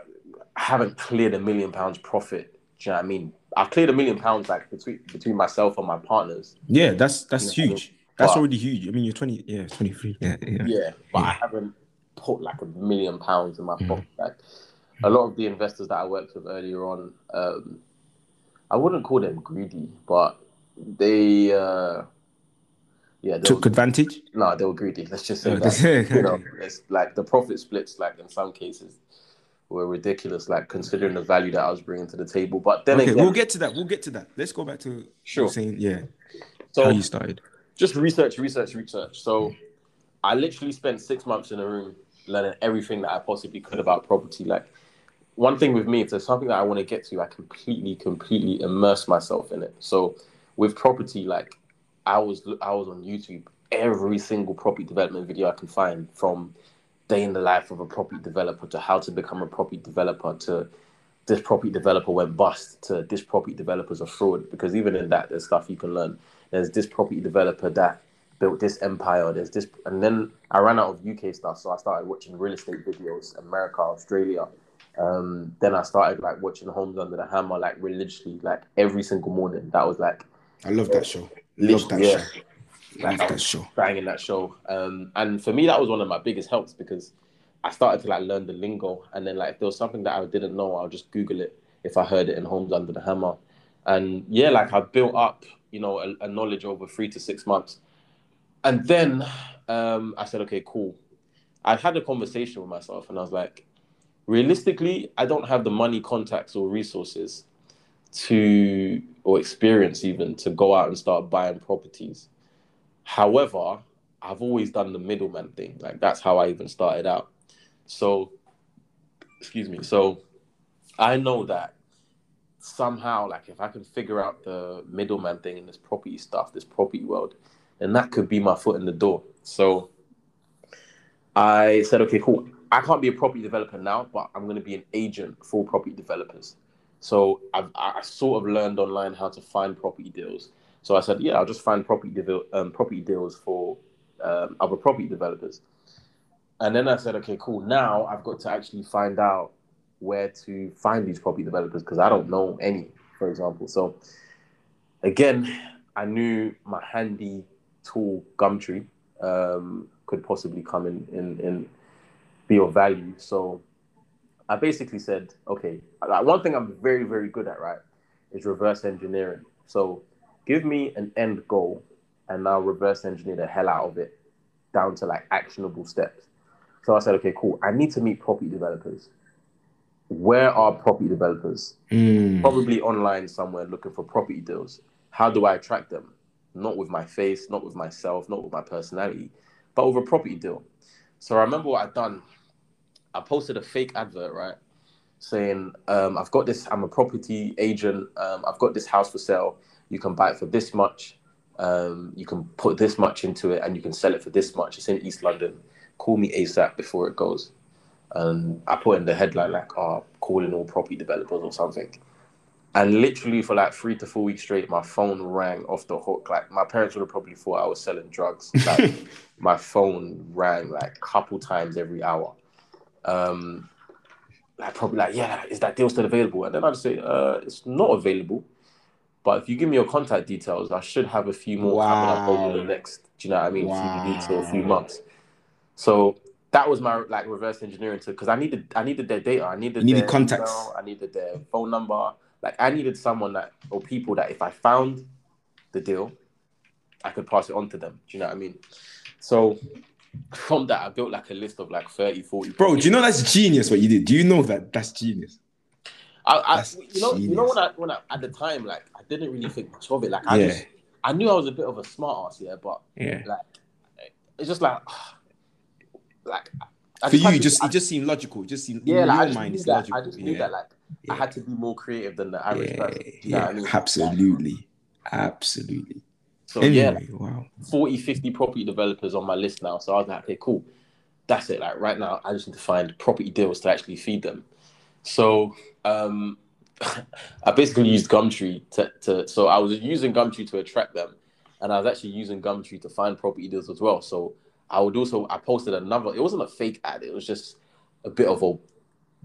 I haven't cleared a million pounds profit. Do you know what I mean? I've cleared a million pounds like between between myself and my partners. Yeah, that's that's Yeah, huge. That's but- already huge. I mean, you're 20. Yeah, 23. Yeah, yeah. Yeah, but I haven't put like a million pounds in my Mm. pocket. Like a lot of the investors that I worked with earlier on, um, I wouldn't call them greedy, but they, uh, yeah, they Took were, advantage. no, they were greedy. Let's just say Uh, that. you know, it's like the profit splits, like in some cases, were ridiculous, like considering the value that I was bringing to the table. But then okay, again, we'll get to that. We'll get to that. Let's go back to Sure. saying yeah so how you started. just research, research, research. So I literally spent six months in a room learning everything that I possibly could about property. Like one thing with me, if there's something that I want to get to, I completely, completely immerse myself in it. So with property, like I was, I was on YouTube every single property development video I can find, from day in the life of a property developer to how to become a property developer to this property developer went bust to this property developer's a fraud. Because even in that, there's stuff you can learn. There's this property developer that built this empire. There's this, and then I ran out of UK stuff, so I started watching real estate videos, America, Australia. Um, then I started like watching Homes Under the Hammer like religiously, like every single morning. That was like I love that show. Love that yeah. show. Love that show. bang in that show. Um, and for me, that was one of my biggest helps because I started to like learn the lingo, and then like if there was something that I didn't know, I'll just Google it if I heard it in Homes Under the Hammer, and yeah, like I built up, you know, a, a knowledge over three to six months, and then um, I said, okay, cool. I had a conversation with myself, and I was like, realistically, I don't have the money, contacts, or resources to or experience even to go out and start buying properties. However, I've always done the middleman thing. Like that's how I even started out. So, excuse me. So, I know that somehow, like if I can figure out the middleman thing in this property stuff, this property world, then that could be my foot in the door. So, I said, okay, cool. I can't be a property developer now, but I'm going to be an agent for property developers. So I've, I sort of learned online how to find property deals. So I said, yeah, I'll just find property um, property deals for um, other property developers. And then I said, okay, cool. Now I've got to actually find out where to find these property developers because I don't know any, for example. So again, I knew my handy tool Gumtree um, could possibly come in, in, in be of value. So I basically said, okay, like one thing I'm very, very good at, right, is reverse engineering. So give me an end goal and now reverse engineer the hell out of it down to like actionable steps. So I said, okay, cool. I need to meet property developers. Where are property developers? Mm. Probably online somewhere looking for property deals. How do I attract them? Not with my face, not with myself, not with my personality, but with a property deal. So I remember what I'd done I posted a fake advert, right? Saying, um, I've got this, I'm a property agent, um, I've got this house for sale. You can buy it for this much. Um, you can put this much into it and you can sell it for this much. It's in East London. Call me ASAP before it goes. And I put in the headline, like, oh, calling all property developers or something. And literally for like three to four weeks straight, my phone rang off the hook. Like my parents would have probably thought I was selling drugs. Like my phone rang like a couple times every hour um, like probably like, yeah, is that deal still available? And then I'd say, uh, it's not available. But if you give me your contact details, I should have a few more wow. coming up over the next, do you know what I mean? Wow. Few weeks or a few months. So that was my like reverse engineering to because I needed I needed their data. I needed, you needed their contacts. Email, I needed their phone number. Like I needed someone that or people that if I found the deal, I could pass it on to them. Do you know what I mean? So from that, I built like a list of like 30, 40. Bro, do you know that's genius what you did? Do you know that that's genius? I, I that's you know, genius. you know when I when I at the time like I didn't really think much of it. Like I yeah. just I knew I was a bit of a smart ass, yeah, but yeah, like it's just like like I for you, just I, it just seemed logical. It just seemed yeah, in like, your mind, it's that, logical. I just knew yeah. that like yeah. I had to be more creative than the average yeah, person. Yeah, I mean? absolutely, absolutely. So anyway, yeah, wow. 40, 50 property developers on my list now. So I was like, okay, cool. That's it. Like right now, I just need to find property deals to actually feed them. So um, I basically used Gumtree to, to, so I was using Gumtree to attract them. And I was actually using Gumtree to find property deals as well. So I would also, I posted another, it wasn't a fake ad. It was just a bit of a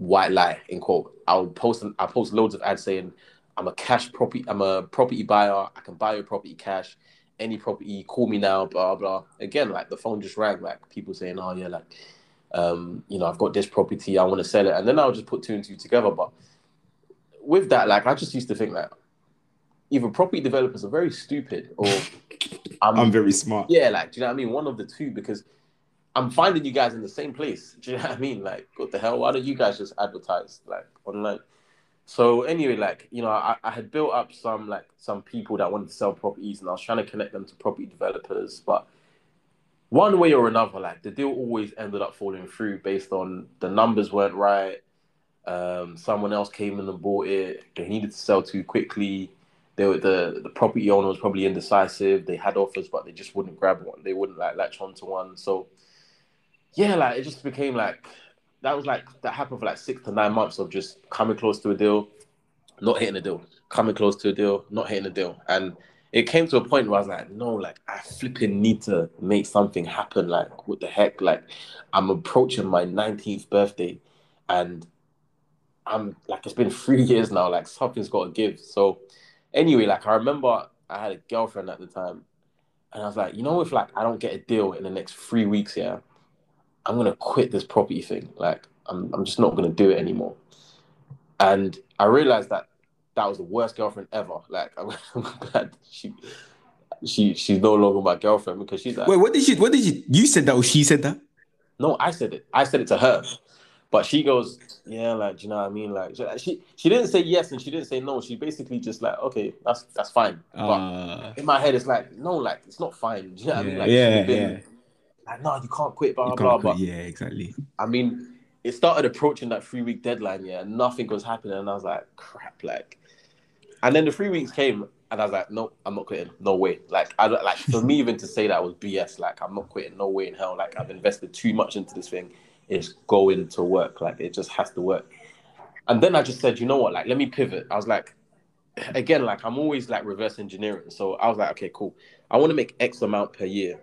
white lie in quote. I'll post, I post loads of ads saying, I'm a cash property, I'm a property buyer. I can buy your property cash any property, call me now, blah blah. Again, like the phone just rang, like people saying, "Oh yeah, like, um, you know, I've got this property, I want to sell it," and then I'll just put two and two together. But with that, like, I just used to think that either property developers are very stupid or I'm, I'm very smart. Yeah, like, do you know what I mean? One of the two, because I'm finding you guys in the same place. Do you know what I mean? Like, what the hell? Why don't you guys just advertise like online? So anyway, like you know, I, I had built up some like some people that wanted to sell properties, and I was trying to connect them to property developers, but one way or another, like the deal always ended up falling through based on the numbers weren't right. Um, someone else came in and bought it. They needed to sell too quickly. They were, the the property owner was probably indecisive. They had offers, but they just wouldn't grab one. They wouldn't like latch onto one. So yeah, like it just became like that was like that happened for like six to nine months of just coming close to a deal, not hitting a deal, coming close to a deal, not hitting a deal, and it came to a point where I was like, no, like I flipping need to make something happen. Like what the heck? Like I'm approaching my 19th birthday, and I'm like it's been three years now. Like something's got to give. So anyway, like I remember I had a girlfriend at the time, and I was like, you know, if like I don't get a deal in the next three weeks, yeah, I'm gonna quit this property thing. Like I'm I'm just not gonna do it anymore. And I realized that that was the worst girlfriend ever. Like I'm, I'm glad she she she's no longer my girlfriend because she's like Wait, what did she? What did you? You said that or she said that? no, I said it. I said it to her. But she goes, yeah, like, do you know what I mean? Like, she she didn't say yes and she didn't say no. She basically just like, okay, that's that's fine. But Uh, in my head, it's like, no, like, it's not fine. Do you know what I mean? Like, yeah, been yeah. Like, no, you can't quit, blah blah blah. quit. But Yeah, exactly. I mean, it started approaching that three week deadline, yeah, and nothing was happening, and I was like, crap, like. And then the three weeks came, and I was like, no, I'm not quitting, no way. Like, I don't like for me even to say that was BS. Like, I'm not quitting, no way in hell. Like, I've invested too much into this thing. It's going to work. Like, it just has to work. And then I just said, you know what? Like, let me pivot. I was like, again, like I'm always like reverse engineering. So I was like, okay, cool. I want to make X amount per year.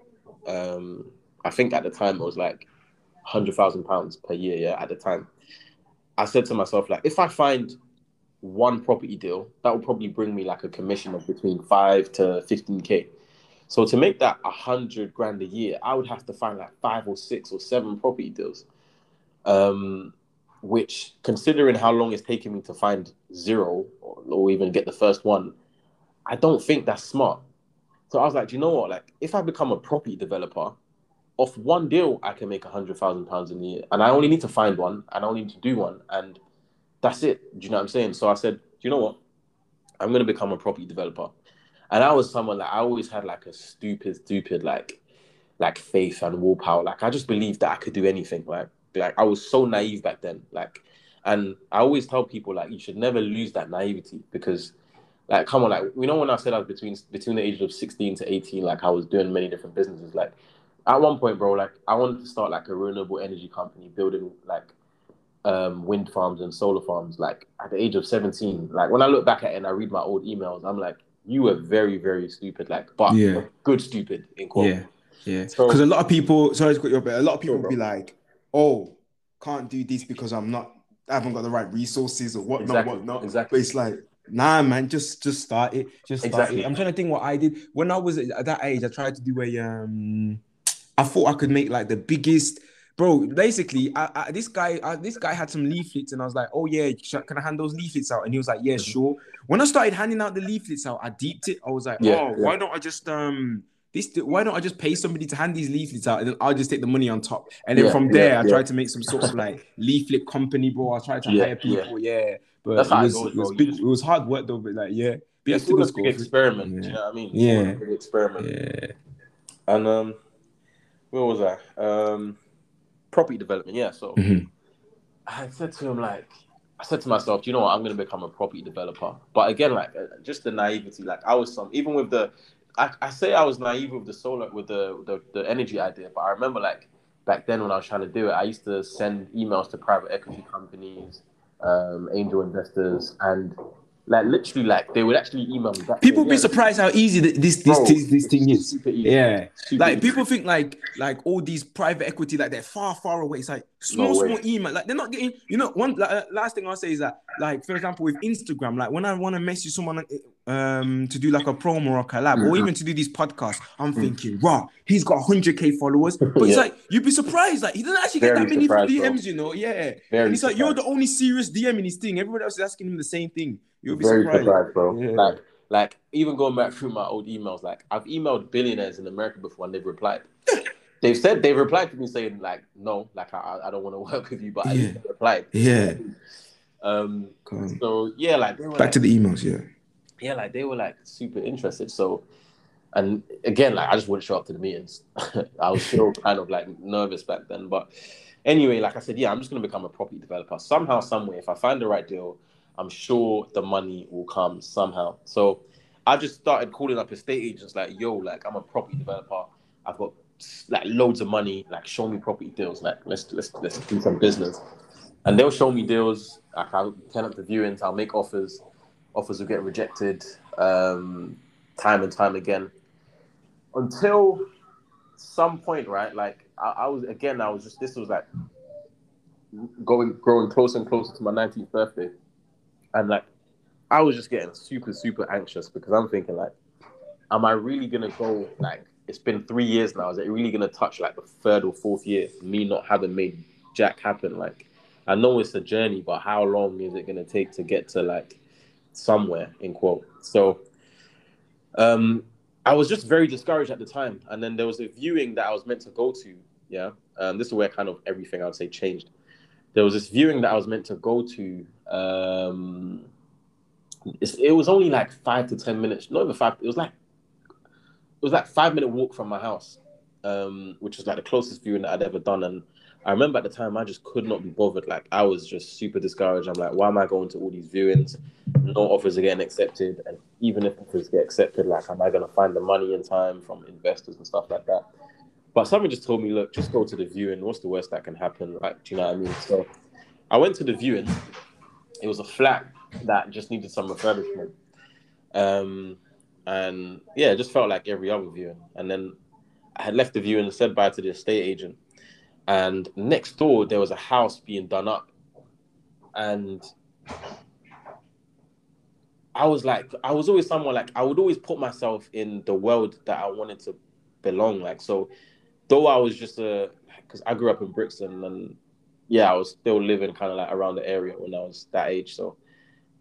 Um, I think at the time it was like hundred thousand pounds per year. Yeah, at the time, I said to myself like, if I find one property deal, that will probably bring me like a commission of between five to fifteen k. So to make that a hundred grand a year, I would have to find like five or six or seven property deals. Um, which considering how long it's taken me to find zero or, or even get the first one, I don't think that's smart. So I was like, do you know what? Like, if I become a property developer, off one deal, I can make a hundred thousand pounds in a year, and I only need to find one, and I only need to do one, and that's it. Do you know what I'm saying? So I said, do you know what? I'm gonna become a property developer, and I was someone that I always had like a stupid, stupid like, like faith and willpower. Like I just believed that I could do anything. Like, like I was so naive back then. Like, and I always tell people like you should never lose that naivety because like come on like you know when I said I was between between the ages of 16 to 18 like I was doing many different businesses like at one point bro like I wanted to start like a renewable energy company building like um wind farms and solar farms like at the age of 17 like when I look back at it and I read my old emails I'm like you were very very stupid like but Yeah. good stupid in quote Yeah, yeah. So- Because a lot of people, sorry to cut you off, but a lot of people Sure, be like, "Oh, can't do this because I'm not, I haven't got the right resources or whatnot, Exactly, whatnot." exactly. But it's like, nah, man, just just start it, just start Exactly. it. I'm trying to think what I did when I was at that age. I tried to do a um, I thought I could make like the biggest. Bro, basically, I, I, this guy, I, this guy had some leaflets, and I was like, "Oh yeah, can I hand those leaflets out?" And he was like, "Yeah, sure." When I started handing out the leaflets out, I deeped it. I was like, Yeah, "Oh, yeah. why don't I just um, this? Why don't I just pay somebody to hand these leaflets out, and then I'll just take the money on top?" And then Yeah, from there, I tried to make some sort of like leaflet company, bro. I tried to hire people, yeah. But That's it was, goes, it was big. It was hard work though, but like, yeah. But it's still a big experiment Yeah. you know what I mean Yeah. It's a big experiment Yeah. And um, where was I? Um, property development. Yeah. So Mhm. I said to him like, I said to myself, "Do you know what? I'm going to become a property developer. But again, like uh, just the naivety. Like I was some even with the, I, I say I was naive with the solar with the, the the energy idea. But I remember like back then when I was trying to do it, I used to send emails to private equity companies, um, angel investors, and like literally like they would actually email me back. People saying, be "Yeah, surprised how easy th- this this Bro, this, this thing is. super easy. Yeah. super Like easy." people think like like all these private equity like they're far far away. It's like small No small email. Like they're not getting. You know, one like, uh, last thing I'll say is that like for example with Instagram, like when I want to message someone um to do like a promo or a collab or Mhm. even to do these podcasts, I'm thinking, wow, he's got 100k followers. But it's. Yeah. like you'd be surprised. Like he doesn't actually get Very that many surprised, bro. DMs. You know, yeah. Very and it's like you're the only serious DM in his thing. Everybody else is asking him the same thing. You'll be Very surprised. surprised, bro. Yeah. Like, like even going back through my old emails, like I've emailed billionaires in America before and they've replied. they've said they've replied to me saying like, no, like I, I don't want to work with you, but at Yeah. replied. Yeah. Um. So yeah, like Back like, to the emails, yeah. yeah, like they were like super interested. So, and again, like I just wouldn't show up to the meetings. I was still kind of like nervous back then, but anyway, like I said, yeah, I'm just gonna become a property developer somehow, somewhere. If I find the right deal, I'm sure the money will come somehow. So, I just started calling up estate agents, like, yo, like I'm a property developer. I've got like loads of money. Like, show me property deals. Like, let's let's let's do some business. And they'll show me deals. Like, I'll turn up the viewings. I'll make offers offers will get rejected um, time and time again until some point, right? Like I, I was again, I was just this was like going growing closer and closer to my 19th birthday, and like I was just getting super super anxious because I'm thinking like, am I really gonna go like it's been three years now. Is it really gonna touch like the third or fourth year? Me not having made Jack happen. Like, I know it's a journey, but how long is it gonna take to get to like somewhere? In quote. So, um, I was just very discouraged at the time, and then there was a viewing that I was meant to go to. Yeah, um, this is where kind of everything I would say changed. There was this viewing that I was meant to go to. Um, it was only like five to ten minutes, not even five. It was like it was like five minute walk from my house, um, which was like the closest viewing that I'd ever done. And I remember at the time I just could not be bothered. Like I was just super discouraged. I'm like, why am I going to all these viewings? No offers are getting accepted, and even if offers get accepted, like, am I going to find the money in time from investors and stuff like that? But someone just told me, look, just go to the viewing. What's the worst that can happen? Like, do you know what I mean? So I went to the viewing. It was a flat that just needed some refurbishment. Um, and yeah, it just felt like every other viewing. And then I had left the viewing and said bye to the estate agent. And next door there was a house being done up, and I was like, I was always someone like I would always put myself in the world that I wanted to belong. Like so, though I was just a because I grew up in Brixton and yeah, I was still living kind of like around the area when I was that age. So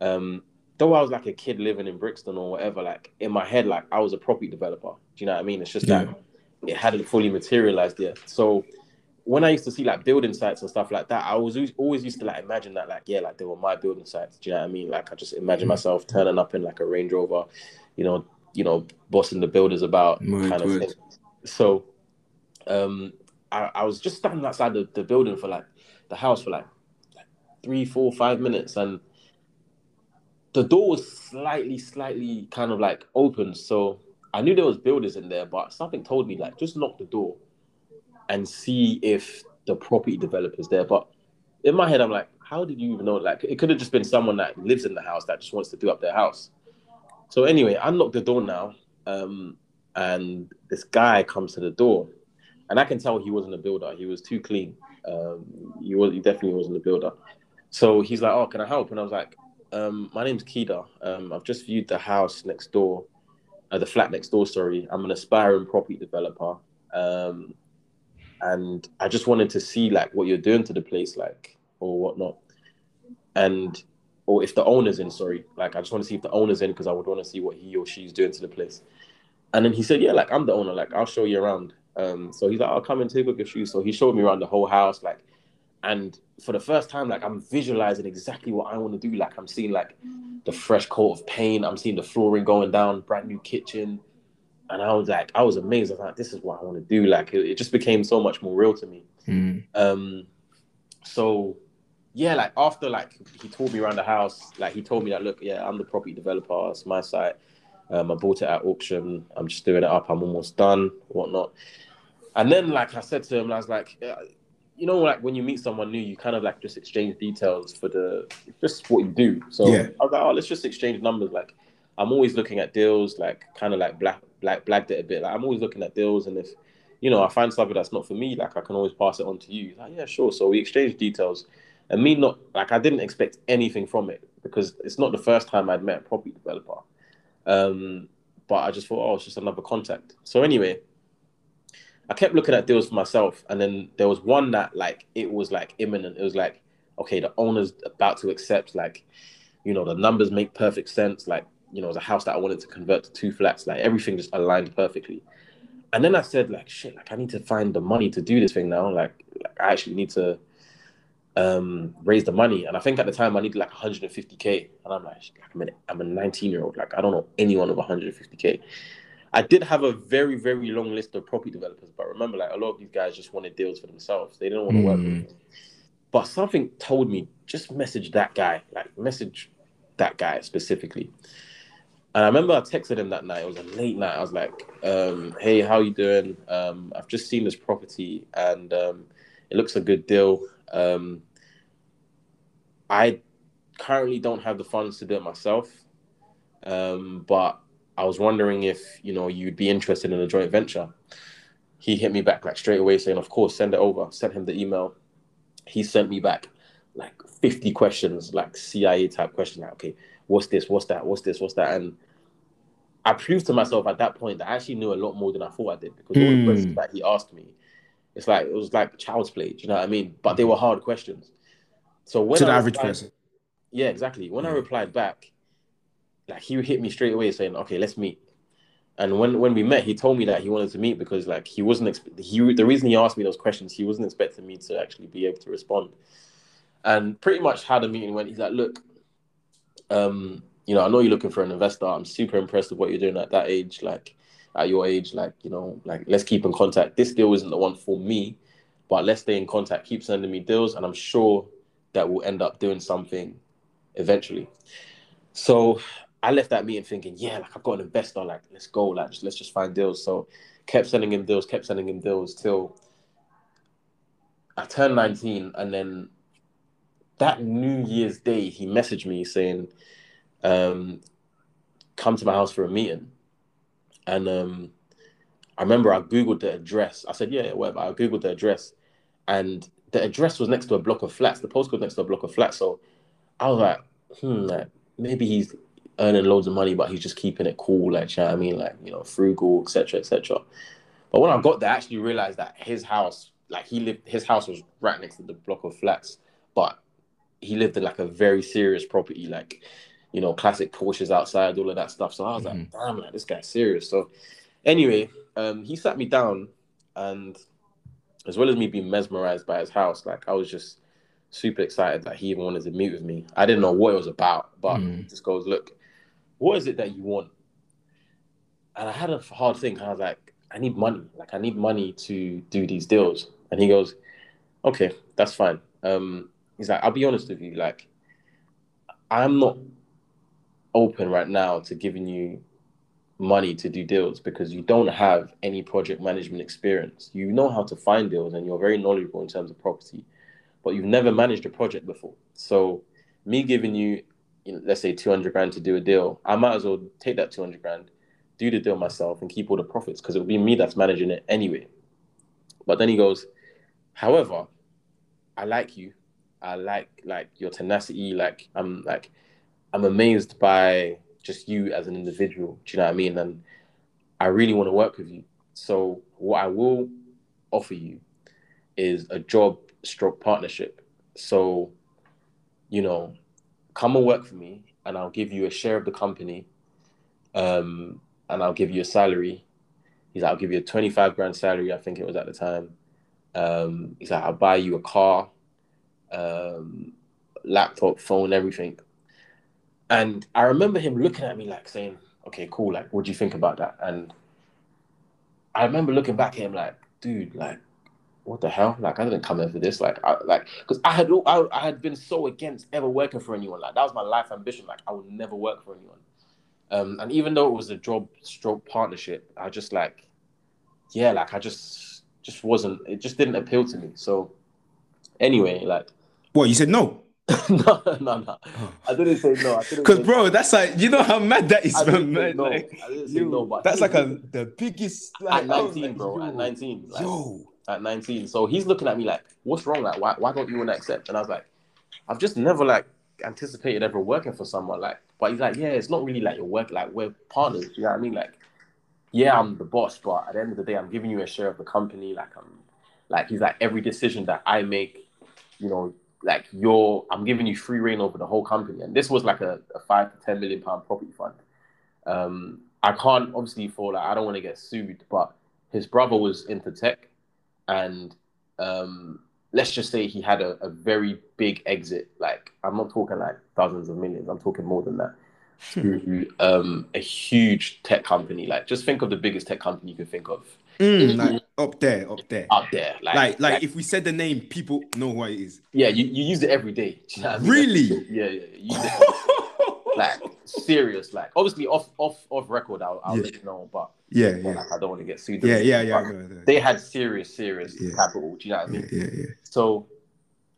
um, though I was like a kid living in Brixton or whatever, like in my head, like I was a property developer. Do you know what I mean? It's just yeah. that it hadn't fully materialized yet. So when I used to see like building sites and stuff like that, I was always used to like imagine that like yeah, like they were my building sites. Do you know what I mean? Like I just imagine mm-hmm. myself turning up in like a Range Rover, you know, you know, bossing the builders about kind of thing. So um I, I was just standing outside the, the building for like the house for like, three, four, five minutes and the door was slightly, slightly kind of like open. So I knew there was builders in there, but something told me like just knock the door and see if the property developer's there. But in my head, I'm like, how did you even know? Like it could have just been someone that lives in the house that just wants to do up their house. So anyway, I knocked the door now, um, and this guy comes to the door, and I can tell he wasn't a builder. He was too clean. Um, he was he definitely wasn't a builder. So he's like, "Oh, can I help?" And I was like, um, my name's Kedar. Um, I've just viewed the house next door, uh, the flat next door. Sorry, I'm an aspiring property developer, um, and I just wanted to see like what you're doing to the place, like or whatnot, and or if the owner's in. Sorry, like I just want to see if the owner's in because I would want to see what he or she's doing to the place. And then he said, "Yeah, like I'm the owner. Like I'll show you around." Um, so he's like, "I'll come and take off your shoes." So he showed me around the whole house, like and for the first time, like I'm visualizing exactly what I want to do. Like I'm seeing like the fresh coat of paint. I'm seeing the flooring going down, brand new kitchen. And I was like, I was amazed. I was like, this is what I want to do. Like it, it just became so much more real to me. Mm. Um, so yeah, like after like he told me around the house, like he told me that look, yeah, I'm the property developer. It's my site. Um, I bought it at auction. I'm just doing it up. I'm almost done, whatnot. And then, like I said to him, I was like, you know, like when you meet someone new, you kind of like just exchange details for the just what you do. So yeah. I was like, oh, let's just exchange numbers. Like I'm always looking at deals, like kind of like black black blacked it a bit. Like I'm always looking at deals, and if you know I find something that's not for me, like I can always pass it on to you. Like yeah, sure. So we exchanged details, and me not like I didn't expect anything from it because it's not the first time I'd met a property developer. Um, but I just thought, oh, it's just another contact. So anyway, I kept looking at deals for myself, and then there was one that like it was like imminent. It was like, okay, the owner's about to accept. Like, you know, the numbers make perfect sense. Like, you know, it was a house that I wanted to convert to two flats. Like everything just aligned perfectly. And then I said, like, shit, like I need to find the money to do this thing now. Like, like I actually need to um raise the money and i think at the time i needed like 150k and i'm like i'm, an, I'm a 19 year old like i don't know anyone with 150k I did have a very, very long list of property developers, but remember, like a lot of these guys just wanted deals for themselves. They didn't want to mm. work with me. But something told me just message that guy, like message that guy specifically. And I remember I texted him that night. It was a late night. I was like, um, "Hey, how you doing? Um, I've just seen this property, and um, it looks a good deal. Um, I currently don't have the funds to do it myself, um, but I was wondering if you know you'd be interested in a joint venture. He hit me back like straight away saying, "Of course, send it over." Sent him the email. He sent me back like 50 questions, like CIA type questions. Like, okay, what's this? What's that? What's this? What's that? And I proved to myself at that point that I actually knew a lot more than I thought I did because all the Hmm. questions that he asked me, it's like it was like child's play. Do you know what I mean? But they were hard questions. So when to the I average replied- person. yeah, exactly. When I replied back, like he hit me straight away saying, "Okay, let's meet." And when when we met, he told me that he wanted to meet because like he wasn't expe- he the reason he asked me those questions, he wasn't expecting me to actually be able to respond. And pretty much how the meeting went, he's like, "Look, um, you know, I know you're looking for an investor. I'm super impressed with what you're doing at that age, like at your age, like you know, like let's keep in contact. This deal isn't the one for me, but let's stay in contact. Keep sending me deals, and I'm sure that we'll end up doing something eventually. So I left that meeting thinking, yeah, like I've got an investor, like let's go, like just, let's just find deals. So kept sending him deals, kept sending him deals till I turned 19, and then that New Year's Day, he messaged me saying, um, "Come to my house for a meeting." And um, I remember I googled the address. I said, "Yeah, whatever." I googled the address, and the address was next to a block of flats. The postcode next to a block of flats. So I was like, "Hmm, like maybe he's earning loads of money, but he's just keeping it cool, like you know I mean, like you know, frugal, etc., etc." But when I got there, I actually realized that his house, like he lived, his house was right next to the block of flats, but he lived in like a very serious property, like you know, classic Porsches outside, all of that stuff. So I was like, damn, like this guy's serious. So anyway, um, he sat me down, and as well as me being mesmerized by his house, like I was just super excited that he even wanted to meet with me. I didn't know what it was about, but Mm. he just goes, look, what is it that you want? And I had a hard thing. I was like, I need money. Like I need money to do these deals. And he goes, okay, that's fine. Um, he's like, I'll be honest with you. Like, I'm not open right now to giving you money to do deals because you don't have any project management experience. You know how to find deals and you're very knowledgeable in terms of property, but you've never managed a project before. So, me giving you, you know, let's say 200 grand to do a deal, I might as well take that 200 grand, do the deal myself, and keep all the profits because it'll be me that's managing it anyway. But then he goes, however, I like you. I like like your tenacity. Like I'm like I'm amazed by just you as an individual. Do you know what I mean? And I really want to work with you. So what I will offer you is a job stroke partnership. So, you know, come and work for me and I'll give you a share of the company. Um, and I'll give you a salary. He's like, I'll give you a 25 grand salary, I think it was at the time. Um, he's like, I'll buy you a car, um, laptop, phone, everything. And I remember him looking at me like saying, okay, cool. Like, what do you think about that? And I remember looking back at him like, dude, like, what the hell? Like, I didn't come in for this. Like, I, like, because I had, I, I had been so against ever working for anyone. Like, that was my life ambition. Like, I would never work for anyone. Um, and even though it was a job stroke partnership, I just like, yeah, like I just, just wasn't. It just didn't appeal to me. So, anyway, like, What you said no? no, no, no. I didn't say no. Because bro, that's like you know how mad that is, I man. no. Like, I didn't say yo, no, but that's like a the biggest. Like, at 19, like, bro. yo, At 19, like, Yo, at 19. So he's looking at me like, "What's wrong? Like, why, why don't you want to accept?" And I was like, "I've just never like anticipated ever working for someone like." But he's like, "Yeah, it's not really like your work. Like we're partners. You know what I mean? Like, yeah, I'm the boss, but at the end of the day, I'm giving you a share of the company. Like, I'm like he's like every decision that I make, you know." Like you're, I'm giving you free reign over the whole company, and this was like a, a five to ten million pound property fund. Um, I can't obviously for like I don't want to get sued, but his brother was into tech, and um, let's just say he had a, a very big exit. Like I'm not talking like thousands of millions. I'm talking more than that. to um, a huge tech company. Like just think of the biggest tech company you can think of Mm, like up there, up there. up there. Like Like, like if we said the name, people know what it is. yeah, you, you use it every day. You know I mean? Really? Yeah, yeah. You use it like serious. Like obviously off off off record, I'll, I'll Yeah. let you know, but yeah, well, yeah, like, I don't want to get sued. yeah, yeah, yeah. I But know, I know. They had serious, serious Yeah. capital. Do you know what I yeah, mean? yeah, yeah. So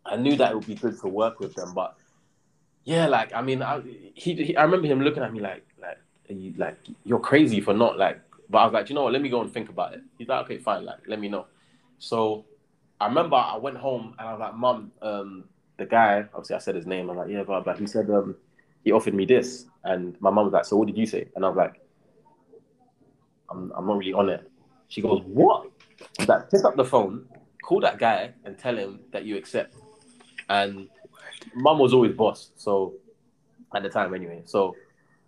I knew that it would be good to work with them, but yeah, like I mean, I he, he I remember him looking at me like like you like you're crazy for not like. But I was like, you know what? Let me go and think about it. He's like, okay, fine. Like, let me know. So I remember I went home and I was like, Mum, um, the guy, obviously I said his name. I'm like, yeah, blah blah. He said um, he offered me this, and my mum was like, so what did you say? And I was like, I'm, I'm not really on it. She goes, what? That pick up the phone, call that guy, and tell him that you accept. And mum was always boss, so at the time anyway. So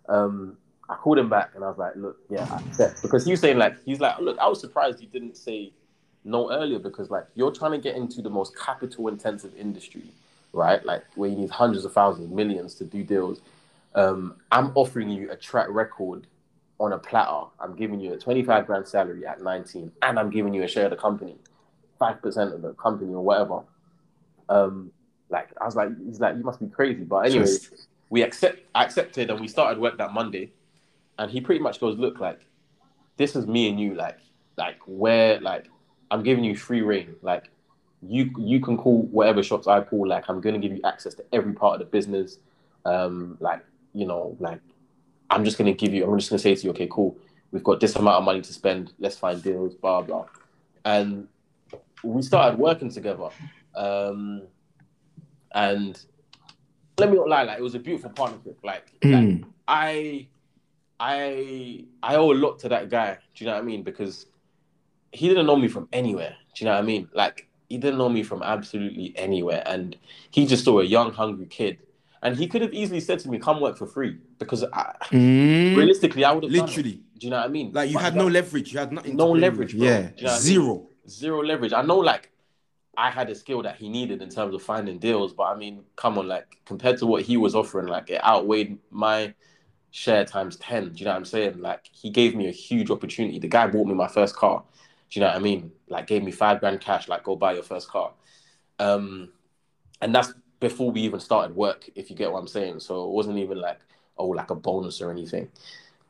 um, I called him back and I was like, look, yeah, I accept. Because he was saying like, he's like, look, I was surprised you didn't say no earlier because like you're trying to get into the most capital intensive industry, right? Like where you need hundreds of thousands, millions to do deals. Um, I'm offering you a track record on a platter. I'm giving you a 25 grand salary at 19, and I'm giving you a share of the company, five percent of the company or whatever. Um, like I was like, he's like, you must be crazy. But anyway, Just... we accept I accepted and we started work that Monday. And he pretty much goes, Look, like, this is me and you, like, like where like I'm giving you free rein. Like you you can call whatever shots I call, like I'm gonna give you access to every part of the business. Um, like, you know, like I'm just gonna give you, I'm just gonna say to you, okay, cool, we've got this amount of money to spend, let's find deals, blah blah. And we started working together. Um, and let me not lie, like it was a beautiful partnership. Like, mm. like I, I, I owe a lot to that guy. Do you know what I mean? Because he didn't know me from anywhere. Do you know what I mean? Like he didn't know me from absolutely anywhere, and he just saw a young, hungry kid. And he could have easily said to me, "Come work for free," because I, mm. realistically, I would have literally. Do you know what I mean? Like you but had no leverage. You had nothing. No leverage. Bro. Yeah, you know zero. I mean? Zero leverage. I know, like I had a skill that he needed in terms of finding deals, but I mean, come on, like compared to what he was offering, like it outweighed my share times 10. Do you know what I'm saying? Like he gave me a huge opportunity. The guy bought me my first car. Do you know what I mean? Like gave me five grand cash, like go buy your first car. Um, and that's before we even started work, if you get what I'm saying. So it wasn't even like, oh, like a bonus or anything.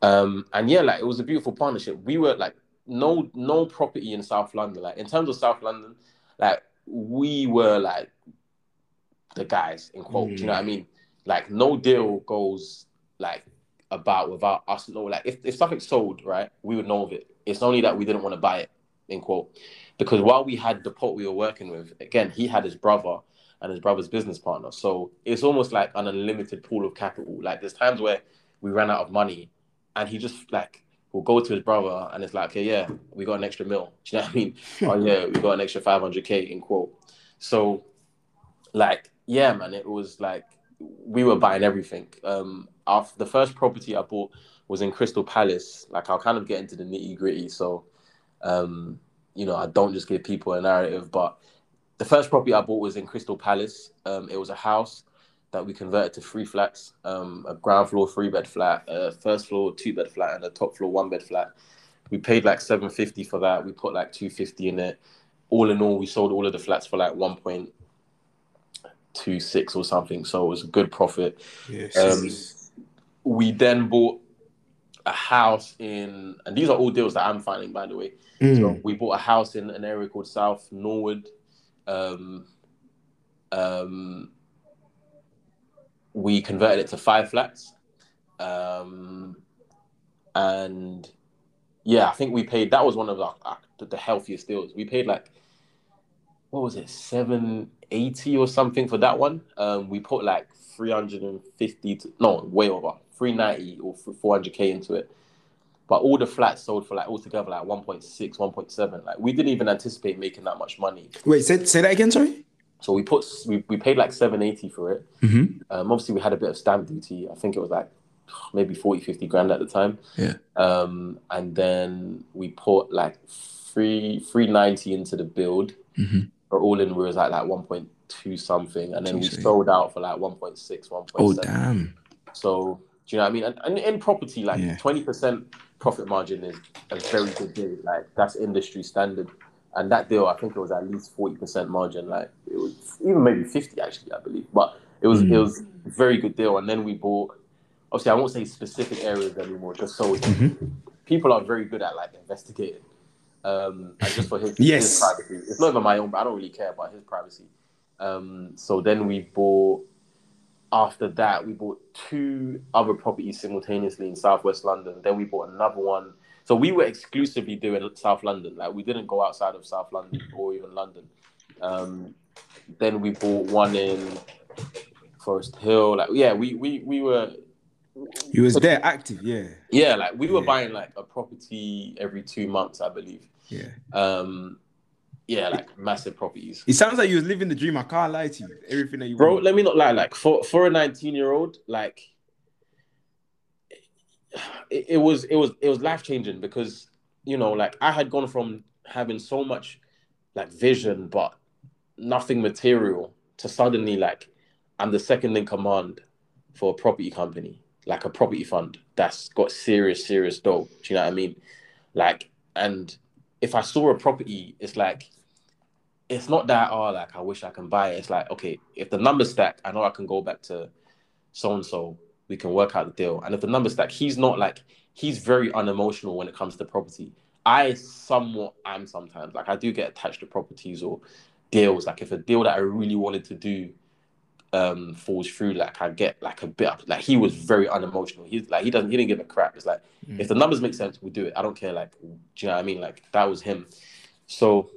Um, and yeah, like it was a beautiful partnership. We were like no no property in South London. Like in terms of South London, like we were like the guys in quote. Mm. you know what I mean? Like no deal goes like about without us know. Like if, if something sold, right, we would know of it. It's only that we didn't want to buy it, in quote. Because while we had the pot we were working with, again, he had his brother and his brother's business partner. So it's almost like an unlimited pool of capital. Like there's times where we ran out of money and he just like will go to his brother and it's like, okay, yeah, we got an extra mil. Do you know what I mean? oh yeah, we got an extra 500k in quote. So, like, yeah, man, it was like we were buying everything. Um, after the first property I bought was in Crystal Palace. Like, I'll kind of get into the nitty gritty. So, um, you know, I don't just give people a narrative, but the first property I bought was in Crystal Palace. Um, it was a house that we converted to three flats um, a ground floor three bed flat a first floor two bed flat and a top floor one bed flat we paid like 750 for that we put like 250 in it all in all we sold all of the flats for like 1.26 or something so it was a good profit yes. um, we then bought a house in and these are all deals that i'm finding by the way mm. so we bought a house in an area called south norwood um, um, we converted it to five flats. Um, and yeah, I think we paid, that was one of our, our, the healthiest deals. We paid like, what was it, 780 or something for that one. Um, we put like 350, to, no, way over, 390 or 400K into it. But all the flats sold for like altogether like 1.6, 1.7. Like we didn't even anticipate making that much money. Wait, say, say that again, sorry? So we put we, we paid like 780 for it. Mm-hmm. Um, obviously, we had a bit of stamp duty. I think it was like maybe 40, 50 grand at the time. Yeah. Um, and then we put like three 390 into the build. Mm-hmm. But all in, we was like like 1.2 something, and then Jeez, we sold out for like 1.6, 1.7. Oh damn! So do you know what I mean? And, and in property, like twenty yeah. percent profit margin is a very good deal. Like that's industry standard and that deal I think it was at least forty percent margin. Like it was even maybe fifty actually, I believe. But it was mm-hmm. it was a very good deal. And then we bought. Obviously, I won't say specific areas anymore, just so mm-hmm. people are very good at like investigating. Um, and just for his, yes. his privacy, it's not even my own, but I don't really care about his privacy. Um, so then we bought. After that, we bought two other properties simultaneously in Southwest London. Then we bought another one so we were exclusively doing South London. Like we didn't go outside of South London or even London. Um, then we bought one in Forest Hill. Like yeah, we we we were He was there active, yeah. Yeah, like we were Yeah. buying like a property every two months, I believe. Yeah. Um, yeah, like massive properties. It sounds like you was living the dream. I can't lie to you. Everything that you Bro, want. let me not lie. Like for for a nineteen year old, like it, it was it was it was life changing because you know like I had gone from having so much like vision but nothing material to suddenly like I'm the second in command for a property company, like a property fund that's got serious serious dough. Do you know what I mean? Like and if I saw a property, it's like it's not that oh like I wish I can buy it. It's like okay, if the numbers stack, I know I can go back to so and so. We can work out the deal. And if the numbers stack, he's not like he's very unemotional when it comes to property. I somewhat am sometimes like I do get attached to properties or deals. Like if a deal that I really wanted to do um falls through, like I get like a bit up. Like he was very unemotional. He's like he doesn't he didn't give a crap. It's like Mm. if the numbers make sense, we'll do it. I don't care. Like do you know what I mean? Like that was him. So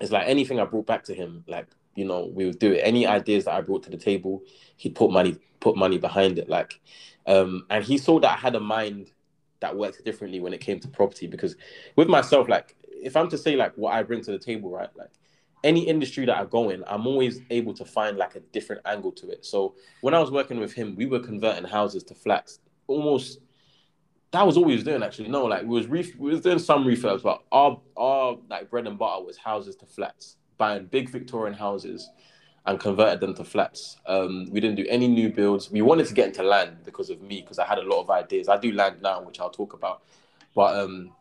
it's like anything I brought back to him, like you know, we would do it. Any ideas that I brought to the table, he'd put money put money behind it. Like, um, and he saw that I had a mind that worked differently when it came to property. Because with myself, like, if I'm to say like what I bring to the table, right, like any industry that I go in, I'm always able to find like a different angle to it. So when I was working with him, we were converting houses to flats, almost. That was all we was doing actually. No, like we was ref- we was doing some refurbs, but our our like bread and butter was houses to flats, buying big Victorian houses and converted them to flats. Um, we didn't do any new builds. We wanted to get into land because of me, because I had a lot of ideas. I do land now, which I'll talk about, but um,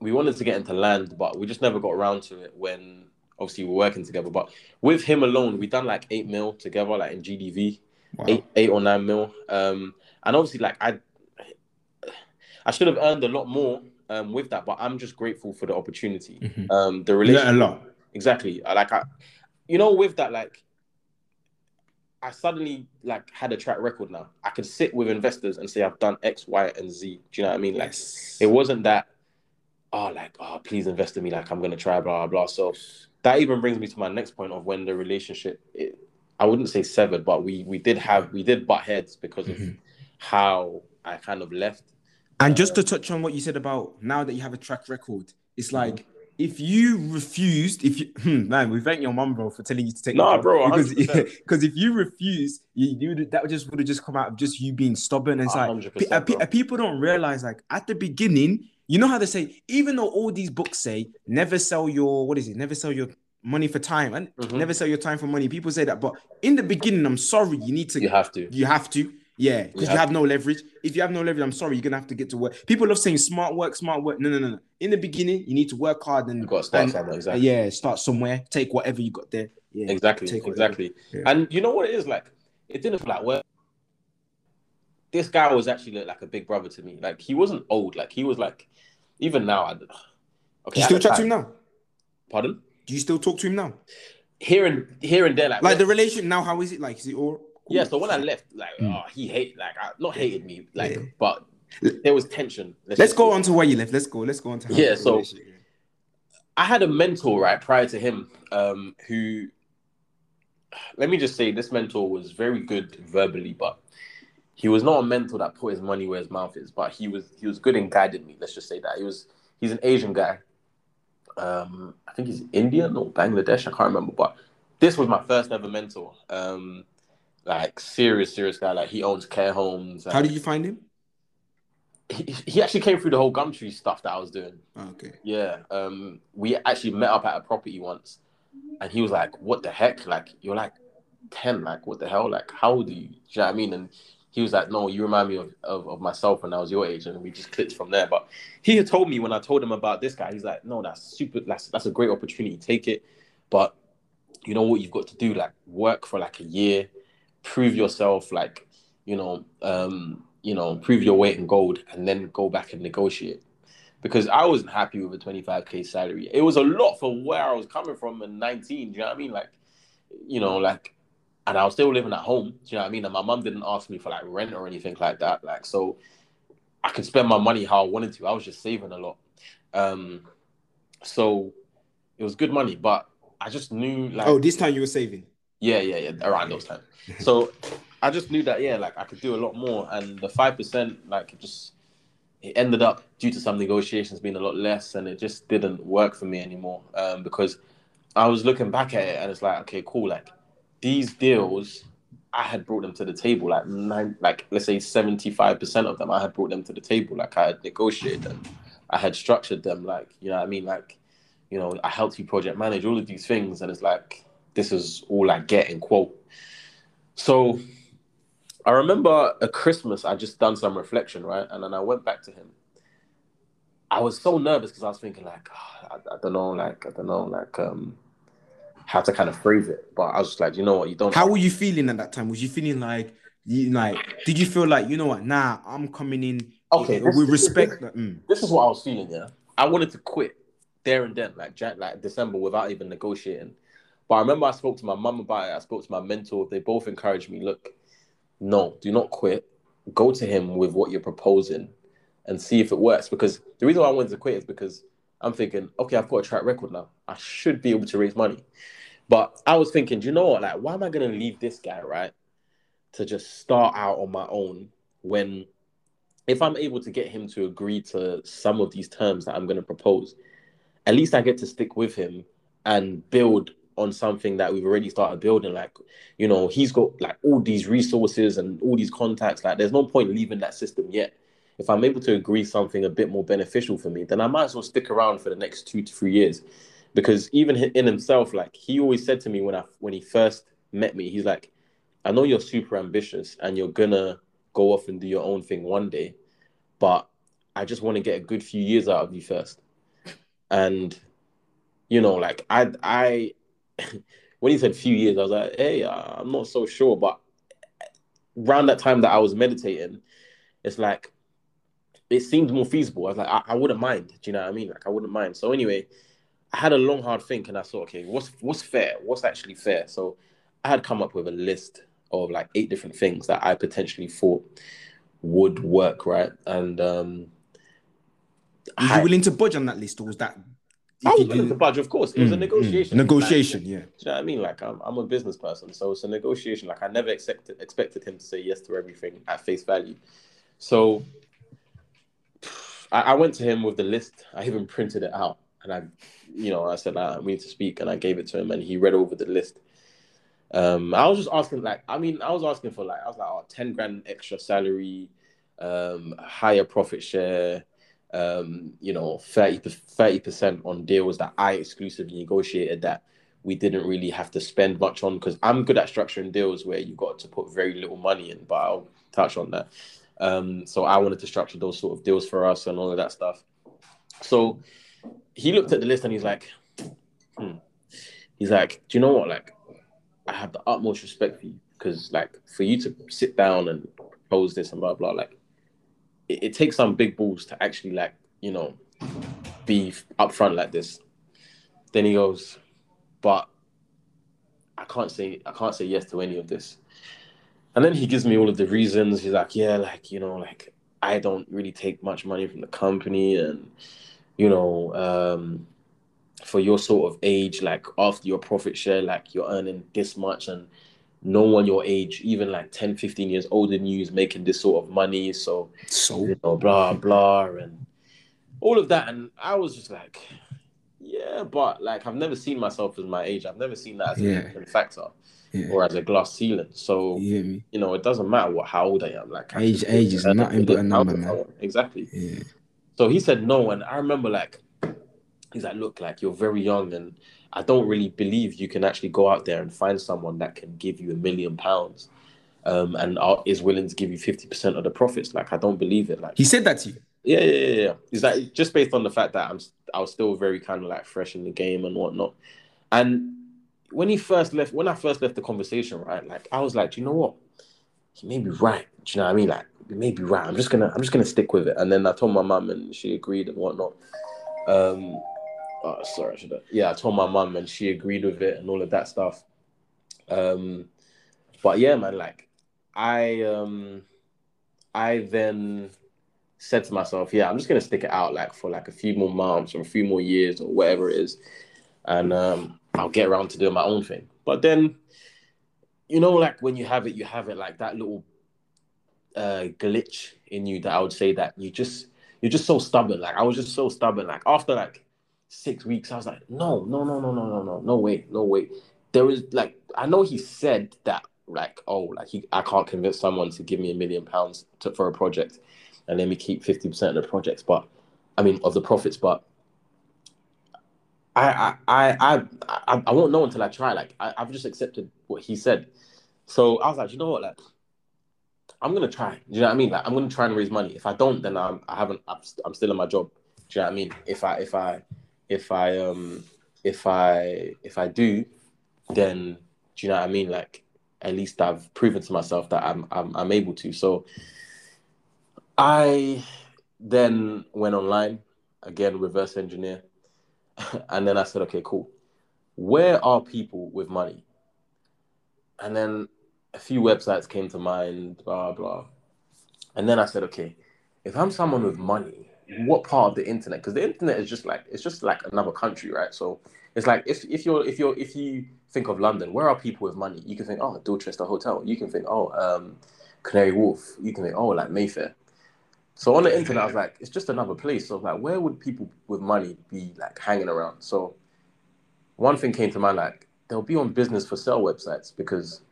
we wanted to get into land, but we just never got around to it when obviously we're working together. But with him alone, we done like eight mil together, like in GDV, Wow. eight eight or nine mil. Um, and obviously, like I, I should have earned a lot more um, with that, but I'm just grateful for the opportunity. Mhm. Um, the relationship a lot. exactly like i you know with that like i suddenly like had a track record now i could sit with investors and say i've done x y and z do you know what i mean like Yes. it wasn't that oh like oh please invest in me like i'm gonna try blah blah blah so that even brings me to my next point of when the relationship it, i wouldn't say severed but we we did have we did butt heads because Mhm. of how i kind of left And just to touch on what you said about now that you have a track record, it's like if you refused, if you hmm, man, we thank your mum, bro, for telling you to take. Nah, the bro, because 100%. because if you refuse, you, you would- that would just would have just come out of just you being stubborn. And it's like 100%, pe- uh, uh, people don't realize, like at the beginning, you know how they say, even though all these books say never sell your what is it, never sell your money for time and Mhm. never sell your time for money. People say that, but in the beginning, I'm sorry, you need to you have to you have to. Yeah, because you, have have no leverage. If you have no leverage, I'm sorry, you're gonna have to get to work. People love saying smart work, smart work. No, no, no, no. In the beginning, you need to work hard and you got to start and- somewhere uh, exactly yeah, start somewhere. Take whatever you got there. Yeah, exactly exactly Yeah. and you know what it is like it didn't feel like work this guy was actually like a big brother to me like he wasn't old like he was like even now I, okay Do you still chat to him now? pardon Do you still talk to him now? here and here and there like, Like the relation now, how is it? Like, is it all? yeah so when i left like Mm. oh he hate like I, not hated me like Yeah. but there was tension Let's just go on to where you left. Let's go. Let's go on to how Yeah, so- I had a mentor right prior to him, um, who let me just say this mentor was very good verbally, but he was not a mentor that put his money where his mouth is. But he was he was good in guiding me. Let's just say that he was he's an Asian guy. Um, I think he's Indian or Bangladesh. I can't remember, but this was my first ever mentor. Um, like serious, serious guy. Like he owns care homes. How did you find him? He, he actually came through the whole Gumtree stuff that I was doing. Oh, okay. Yeah, um, we actually met up at a property once, and he was like, "What the heck? Like, you're like ten. Like, what the hell? Like, how old are you? Do you know what I mean?" And he was like, "No, you remind me of, of, of myself when I was your age," and we just clicked from there. But he had told me when I told him about this guy, he's like, "No, that's super. That's that's a great opportunity. Take it, but you know what you've got to do? Like, work for like a year, prove yourself. Like, you know, um, you know, prove your weight in gold, and then go back and negotiate." because I wasn't happy with a 25k salary. It was a lot for where I was coming from in 19. Do you know what I mean? Like, you know, like, and I was still living at home. Do you know what I mean? And my mum didn't ask me for like rent or anything like that. Like, so I could spend my money how I wanted to. I was just saving a lot. Um, so it was good money, but I just knew like Oh, this time you were saving. Yeah, yeah, yeah, around those times. So I just knew that, yeah, like I could do a lot more. And the 5%, like, it just, it ended up due to some negotiations being a lot less and it just didn't work for me anymore. Um, because I was looking back at it and it's like, okay, cool. Like these deals, I had brought them to the table. Like nine, like let's say seventy five percent of them, I had brought them to the table. Like I had negotiated them, I had structured them. Like you know, what I mean, like you know, I helped you project manage all of these things, and it's like this is all I get in quote. So I remember a Christmas, I just done some reflection, right, and then I went back to him. I was so nervous because I was thinking like, oh, I, I don't know, like I don't know, like um how to kind of phrase it. But I was just like, you know what, you don't. How were you feeling at that time? Was you feeling like, you like, did you feel like, you know what, nah, I'm coming in okay with this, respect? This, mm. this is what I was feeling. Yeah, I wanted to quit there and then, like like December, without even negotiating. But I remember I spoke to my mum about it. I spoke to my mentor. They both encouraged me. Look, no, do not quit. Go to him with what you're proposing, and see if it works. Because the reason why I wanted to quit is because I'm thinking, okay, I've got a track record now. I should be able to raise money. But I was thinking, do you know what? Like, why am I going to leave this guy, right? To just start out on my own when if I'm able to get him to agree to some of these terms that I'm going to propose, at least I get to stick with him and build on something that we've already started building. Like, you know, he's got like all these resources and all these contacts. Like, there's no point leaving that system yet. If I'm able to agree something a bit more beneficial for me, then I might as well stick around for the next two to three years because even in himself, like he always said to me when I when he first met me, he's like, I know you're super ambitious and you're gonna go off and do your own thing one day, but I just want to get a good few years out of you first. And you know, like I I when he said few years, I was like, hey, uh, I'm not so sure, but around that time that I was meditating, it's like it seemed more feasible. I was like, I, I wouldn't mind. Do you know what I mean? Like I wouldn't mind. So anyway, I had a long, hard think, and I thought, okay, what's what's fair? What's actually fair? So I had come up with a list of like eight different things that I potentially thought would work, right? And um, was you willing to budge on that list, or was that? I was willing to budge, of course. It was mm, a negotiation. Mm, negotiation, like, yeah. Do you know what I mean? Like, I'm, I'm a business person, so it's a negotiation. Like, I never expected expected him to say yes to everything at face value. So, I, I went to him with the list. I even printed it out and I, you know, I said ah, we need to speak, and I gave it to him, and he read over the list. Um, I was just asking, like, I mean, I was asking for like, I was like, oh, 10 grand extra salary, um, higher profit share, um, you know, 30 percent on deals that I exclusively negotiated that we didn't really have to spend much on because I'm good at structuring deals where you got to put very little money in, but I'll touch on that. Um, so I wanted to structure those sort of deals for us and all of that stuff. So he looked at the list and he's like, hmm. he's like, do you know what? Like, I have the utmost respect for you because, like, for you to sit down and propose this and blah blah, like, it, it takes some big balls to actually, like, you know, be upfront like this. Then he goes, but I can't say I can't say yes to any of this. And then he gives me all of the reasons. He's like, yeah, like you know, like I don't really take much money from the company, and you know, um, for your sort of age, like after your profit share, like you're earning this much and no one your age, even like 10, 15 years older than you is making this sort of money. So, so you know, blah, blah, and all of that. And I was just like, yeah, but like I've never seen myself as my age. I've never seen that as yeah. a factor. Yeah. or as a glass ceiling. So you, you, know, it doesn't matter what how old I am. Like age, age is nothing but a number, man. Exactly. Yeah. So he said no, and I remember like he's like, look, like you're very young, and I don't really believe you can actually go out there and find someone that can give you a million pounds, um, and is willing to give you fifty percent of the profits. Like I don't believe it. Like he said that to you. Yeah, yeah, yeah. yeah. Is that just based on the fact that I'm I was still very kind of like fresh in the game and whatnot, and when he first left, when I first left the conversation, right, like I was like, do you know what, he may be right. Do you know what I mean? Like it may be right. I'm just gonna I'm just gonna stick with it. And then I told my mum and she agreed and whatnot. Um oh, sorry, I should have yeah, I told my mum and she agreed with it and all of that stuff. Um but yeah, man, like I um I then said to myself, yeah, I'm just gonna stick it out like for like a few more months or a few more years or whatever it is. And um I'll get around to doing my own thing. But then you know, like when you have it, you have it like that little uh glitch in you that I would say that you just you're just so stubborn. Like I was just so stubborn. Like after like six weeks, I was like, no, no, no, no, no, no, no, no way, no way. There was like I know he said that like oh like he I can't convince someone to give me a million pounds to, for a project and let me keep fifty percent of the projects, but I mean of the profits, but I I I I I won't know until I try. Like I, I've just accepted what he said. So I was like, you know what, like I'm gonna try. Do you know what I mean? Like I'm gonna try and raise money. If I don't, then I'm I haven't I'm, I'm still in my job. Do you know what I mean? If I if I if I um if I if I do, then do you know what I mean? Like at least I've proven to myself that I'm I'm I'm able to. So I then went online again, reverse engineer, and then I said, okay, cool. Where are people with money? And then a few websites came to mind, blah blah. And then I said, okay, if I'm someone with money, what part of the internet? Because the internet is just like it's just like another country, right? So it's like if if you're if you're if you think of London, where are people with money? You can think, oh, Dorchester Hotel. You can think, oh, um, Canary Wharf. You can think, oh, like Mayfair. So on the internet, I was like, it's just another place. So like, where would people with money be like hanging around? So one thing came to mind, like they'll be on business for sale websites because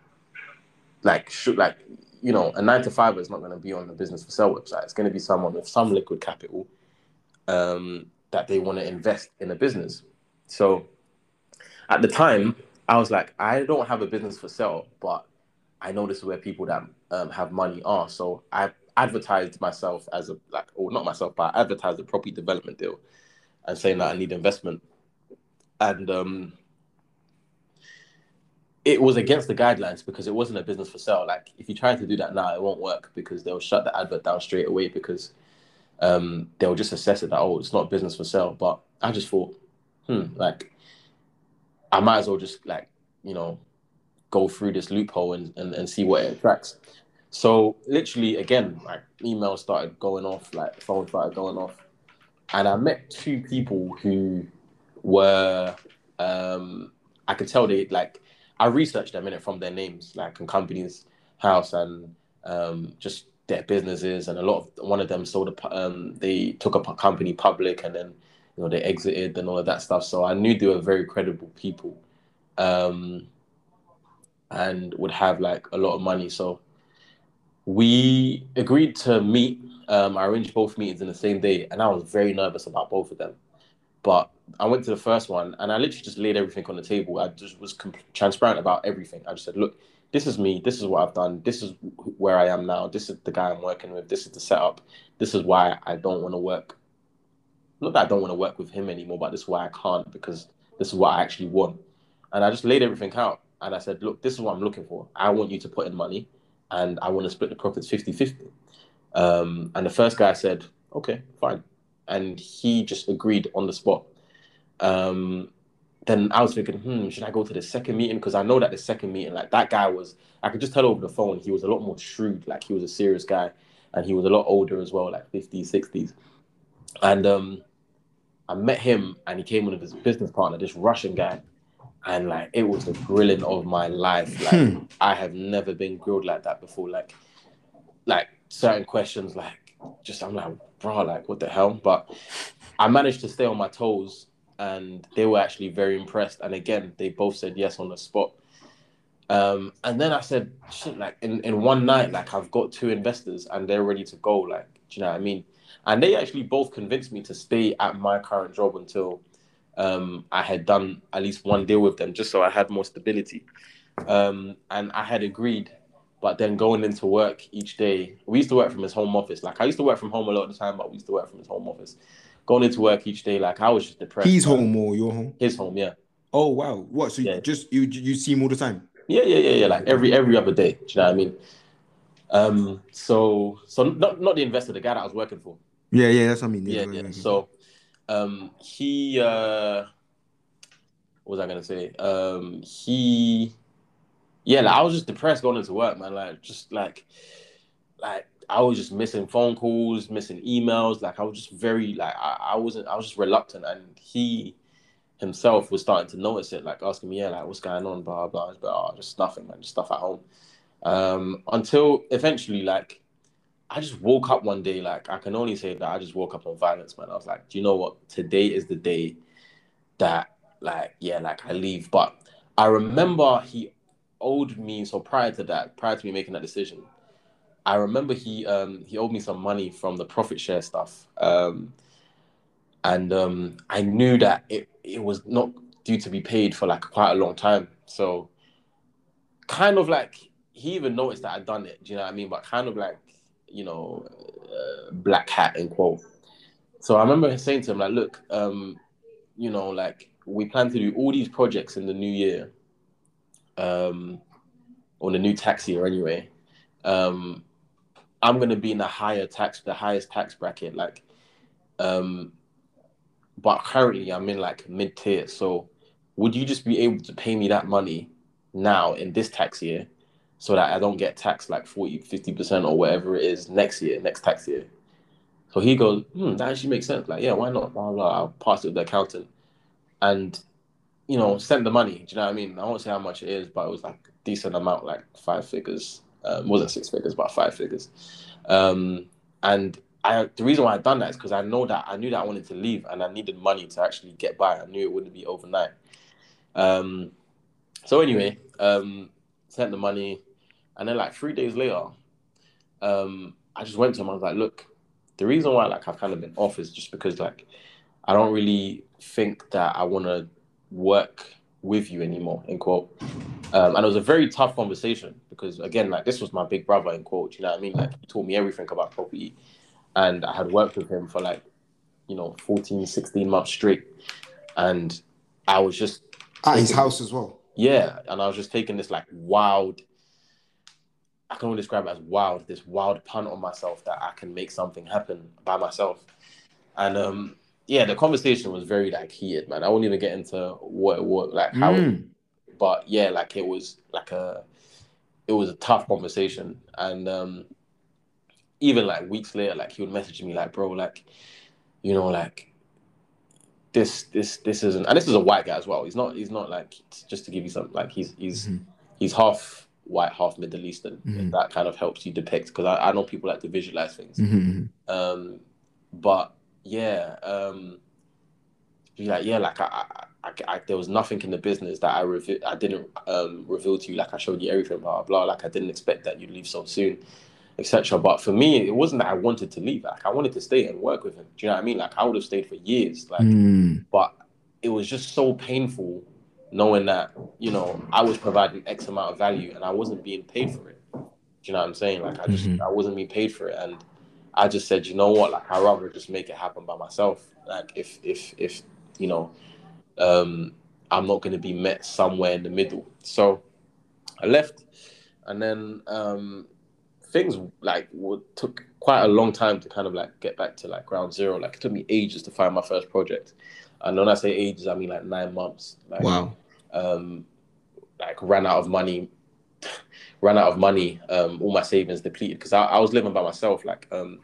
like should like you know a nine to five is not going to be on the business for sale website. It's going to be someone with some liquid capital um, that they want to invest in a business. So at the time, I was like, I don't have a business for sale, but I know this is where people that um, have money are. So I advertised myself as a like, or not myself, but I advertised a property development deal and saying that I need investment. And um, it was against the guidelines because it wasn't a business for sale. Like if you try to do that now, it won't work because they'll shut the advert down straight away because um, they'll just assess it that oh, it's not business for sale. But I just thought, hmm, like I might as well just like you know go through this loophole and, and, and see what it attracts. So literally again, like emails started going off, like phone started going off, and I met two people who were um, I could tell they like I researched them in it from their names, like in Companies House and um, just their businesses. And a lot of one of them sold a, um, they took a company public and then you know they exited and all of that stuff. So I knew they were very credible people, um, and would have like a lot of money. So we agreed to meet. Um, I arranged both meetings in the same day, and I was very nervous about both of them. But I went to the first one and I literally just laid everything on the table. I just was transparent about everything. I just said, look, this is me. This is what I've done. This is where I am now. This is the guy I'm working with. This is the setup. This is why I don't want to work. Not that I don't want to work with him anymore, but this is why I can't because this is what I actually want. And I just laid everything out. And I said, look, this is what I'm looking for. I want you to put in money and I want to split the profits 50 50. Um, and the first guy said, okay, fine and he just agreed on the spot. Um, then I was thinking, hmm, should I go to the second meeting? Because I know that the second meeting, like that guy was, I could just tell over the phone, he was a lot more shrewd. Like he was a serious guy and he was a lot older as well, like 50s, 60s. And um, I met him and he came with his business partner, this Russian guy. And like it was the grilling of my life. Like hmm. I have never been grilled like that before. Like, like certain questions, like just I'm like, bro, like what the hell? But I managed to stay on my toes, and they were actually very impressed. And again, they both said yes on the spot. Um, and then I said, shit, like in, in one night, like I've got two investors and they're ready to go. Like, do you know what I mean? And they actually both convinced me to stay at my current job until um, I had done at least one deal with them, just so I had more stability. Um, and I had agreed but then going into work each day, we used to work from his home office. Like I used to work from home a lot of the time, but we used to work from his home office. Going into work each day, like I was just depressed. He's home or your home? His home, yeah. Oh wow! What? So yeah. you just you you see him all the time? Yeah, yeah, yeah, yeah. Like every every other day. Do you know what I mean? Um. So so not not the investor, the guy that I was working for. Yeah, yeah. That's what I mean. Yeah, yeah. yeah. So, um, he uh, what was I gonna say? Um, he yeah, like I was just depressed going into work, man. Like just like like I was just missing phone calls, missing emails. Like I was just very like I, I wasn't I was just reluctant and he himself was starting to notice it, like asking me, yeah, like what's going on, blah blah. But oh, just nothing, man, just stuff at home. Um, until eventually, like, I just woke up one day, like I can only say that I just woke up on violence, man. I was like, do you know what? Today is the day that, like, yeah, like I leave. But I remember he owed me. So prior to that, prior to me making that decision, I remember he um he owed me some money from the profit share stuff. Um, and um, I knew that it it was not due to be paid for like quite a long time. So kind of like he even noticed that I'd done it. Do you know what I mean? But kind of like you know, uh, black hat in quote. So I remember saying to him like, look, um, you know, like we plan to do all these projects in the new year, um, or the new tax year anyway. Um, I'm gonna be in the higher tax, the highest tax bracket, like, um, but currently I'm in like mid tier. So would you just be able to pay me that money now in this tax year so that I don't get taxed like 40, 50% or whatever it is next year, next tax year? So he goes, hmm, that actually makes sense. Like, yeah, why not? Blah, blah. I'll pass it to the accountant. And, you know, send the money. Do you know what I mean? I won't say how much it is, but it was like a decent amount, like five figures. Um, wasn't six figures, but five figures. Um, and I, the reason why I done that is because I know that I knew that I wanted to leave and I needed money to actually get by. I knew it wouldn't be overnight. Um, so anyway, um, sent the money, and then like three days later, um, I just went to him. I was like, "Look, the reason why like I've kind of been off is just because like I don't really think that I want to work with you anymore." In quote, um, and it was a very tough conversation because again, like this was my big brother in quote. You know what I mean? Like he taught me everything about property, and I had worked with him for like you know 14, 16 months straight, and I was just at his house as well. Yeah, and I was just taking this like wild. I can only describe it as wild. This wild punt on myself that I can make something happen by myself, and um, yeah, the conversation was very like heated, man. I won't even get into what what like how, Mm. it, but yeah, like it was like a, it was a tough conversation, and um, even like weeks later, like he would message me like, bro, like, you know, like this this this isn't and this is a white guy as well. He's not he's not like just to give you some like he's he's Mhm. he's half white, half Middle Eastern. Mhm. If that kind of helps you depict because I, I know people like to visualize things. Mhm. Um, but yeah, um, be like yeah, like I, I, I, there was nothing in the business that I reveal I didn't um reveal to you. Like I showed you everything, blah blah. Like I didn't expect that you'd leave so soon, etc. But for me, it wasn't that I wanted to leave. Like I wanted to stay and work with him. Do you know what I mean? Like I would have stayed for years. Like Mm. but it was just so painful knowing that you know I was providing X amount of value and I wasn't being paid for it. Do you know what I'm saying? Like I just Mhm. I wasn't being paid for it, and I just said, you know what? Like I rather just make it happen by myself. Like if if if you know, um, I'm not going to be met somewhere in the middle. So I left, and then um, things like took quite a long time to kind of like get back to like ground zero. Like it took me ages to find my first project, and when I say ages, I mean like nine months. Like, Wow. um, like ran out of money, ran out of money. Um, all my savings depleted because I, I was living by myself. Like, um,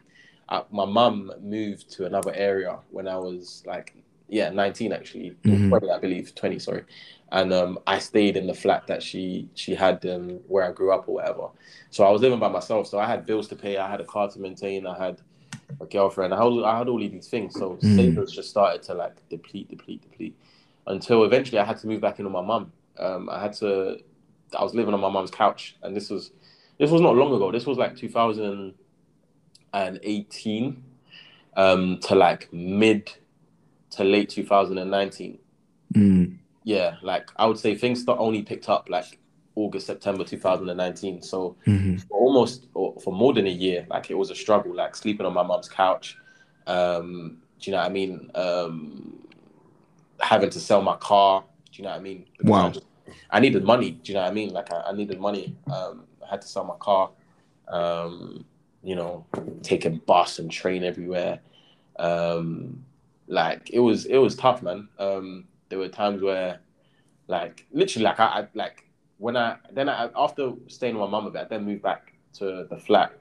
I, my mum moved to another area when I was like, yeah, nineteen actually, Mhm. twenty, I believe, twenty, sorry. And um, I stayed in the flat that she she had um, where I grew up or whatever. So I was living by myself. So I had bills to pay. I had a car to maintain. I had a girlfriend. I had, I had all of these things. So Mm. savings just started to like deplete, deplete, deplete until eventually I had to move back in with my mum. Um, I had to. I was living on my mum's couch, and this was this was not long ago. This was like 2018 um, to like mid to late 2019. Mm. Yeah, like I would say things st- only picked up like August, September 2019. So Mhm. for almost or for more than a year, like it was a struggle, like sleeping on my mom's couch. Um, do you know what I mean? Um, having to sell my car. Do you know what I mean? Because Wow. I, just- I needed money. Do you know what I mean? Like I, I needed money. Um, I had to sell my car. Um, you know, taking bus and train everywhere. Um, like it was it was tough, man. Um, there were times where, like, literally, like I, I like when I then I, after staying with my mum a bit, I then moved back to the flat.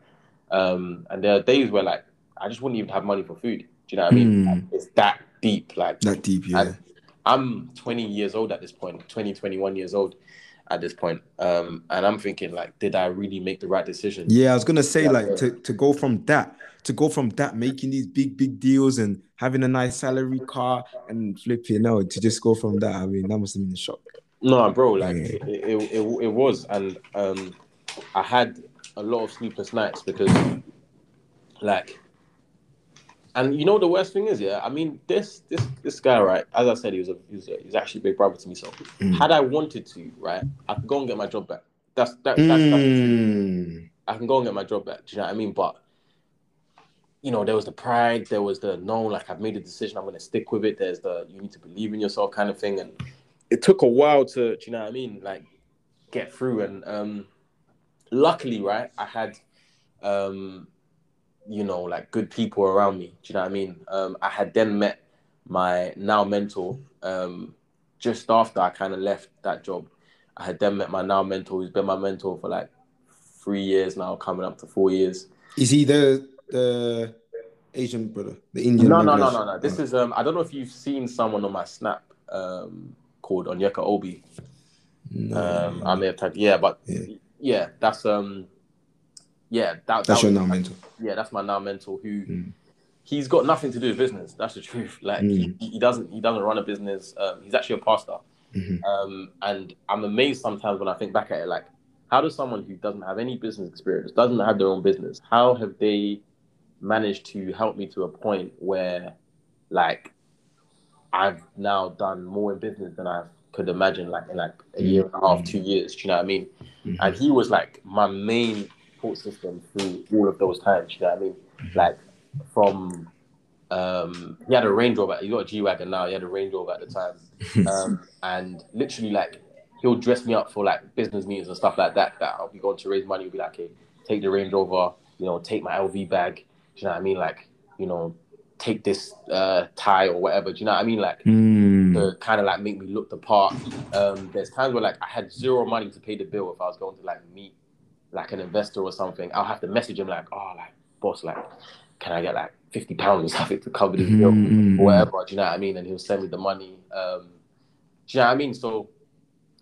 Um, and there are days where like I just wouldn't even have money for food. Do you know what I mean? Mm. Like, it's that deep. Like That deep, yeah. and I'm 20 years old at this point, 20, 21 years old at this point. Um, and I'm thinking like, did I really make the right decision? Yeah, I was gonna say Yeah, like to, to go from that to go from that making these big big deals and having a nice salary car and flipping out to just go from that. I mean, that must have been a shock. No, bro, like Yeah. it, it, it, it was, and um, I had a lot of sleepless nights because, like, and you know the worst thing is, yeah, I mean this this this guy, right? As I said, he was a he was, a, he's actually a big brother to me. So, Mm. had I wanted to, right, I could go and get my job back. That's that, that's, that's Mm. I can go and get my job back. Do you know what I mean? But you know, there was the pride, there was the no, like I've made a decision, I'm gonna stick with it. There's the you need to believe in yourself kind of thing. And it took a while to, do you know what I mean? Like get through. And um luckily, right, I had um, you know, like good people around me. Do you know what I mean? Um, I had then met my now mentor um just after I kind of left that job. I had then met my now mentor, who's been my mentor for like three years now, coming up to four years. Is he the the Asian brother, the Indian? No, no, no, no, no. This is um. I don't know if you've seen someone on my snap um called Onyeka Obi. No. Um, I may have tagged. Yeah, but Yeah. yeah, that's um. Yeah, that, That's that your now mentor. Yeah, that's my now mentor who. Mm. He's got nothing to do with business. That's the truth. Like Mm. he, he doesn't he doesn't run a business. Um, he's actually a pastor. Mhm. Um, and I'm amazed sometimes when I think back at it, like, how does someone who doesn't have any business experience, doesn't have their own business, how have they managed to help me to a point where, like, I've now done more in business than I could imagine, like in like a year and a half, two years. Do you know what I mean? Mhm. And he was like my main support system through all of those times. You know what I mean? Like from um, he had a Range Rover. He got a G wagon now. He had a Range Rover at the time um, and literally like he'll dress me up for like business meetings and stuff like that. That I'll be going to raise money. He'll be like, "Okay, take the Range Rover. You know, take my LV bag. Do you know what I mean? Like, you know, take this uh, tie or whatever. Do you know what I mean? Like Mm. to kind of like make me look the part. Um, there's times where like I had zero money to pay the bill if I was going to like meet like an investor or something. I'll have to message him like, "Oh, like boss, like, can I get like fifty pounds or something to cover this bill?" Mhm. or whatever. Do you know what I mean? And he'll send me the money. Um, do you know what I mean? So,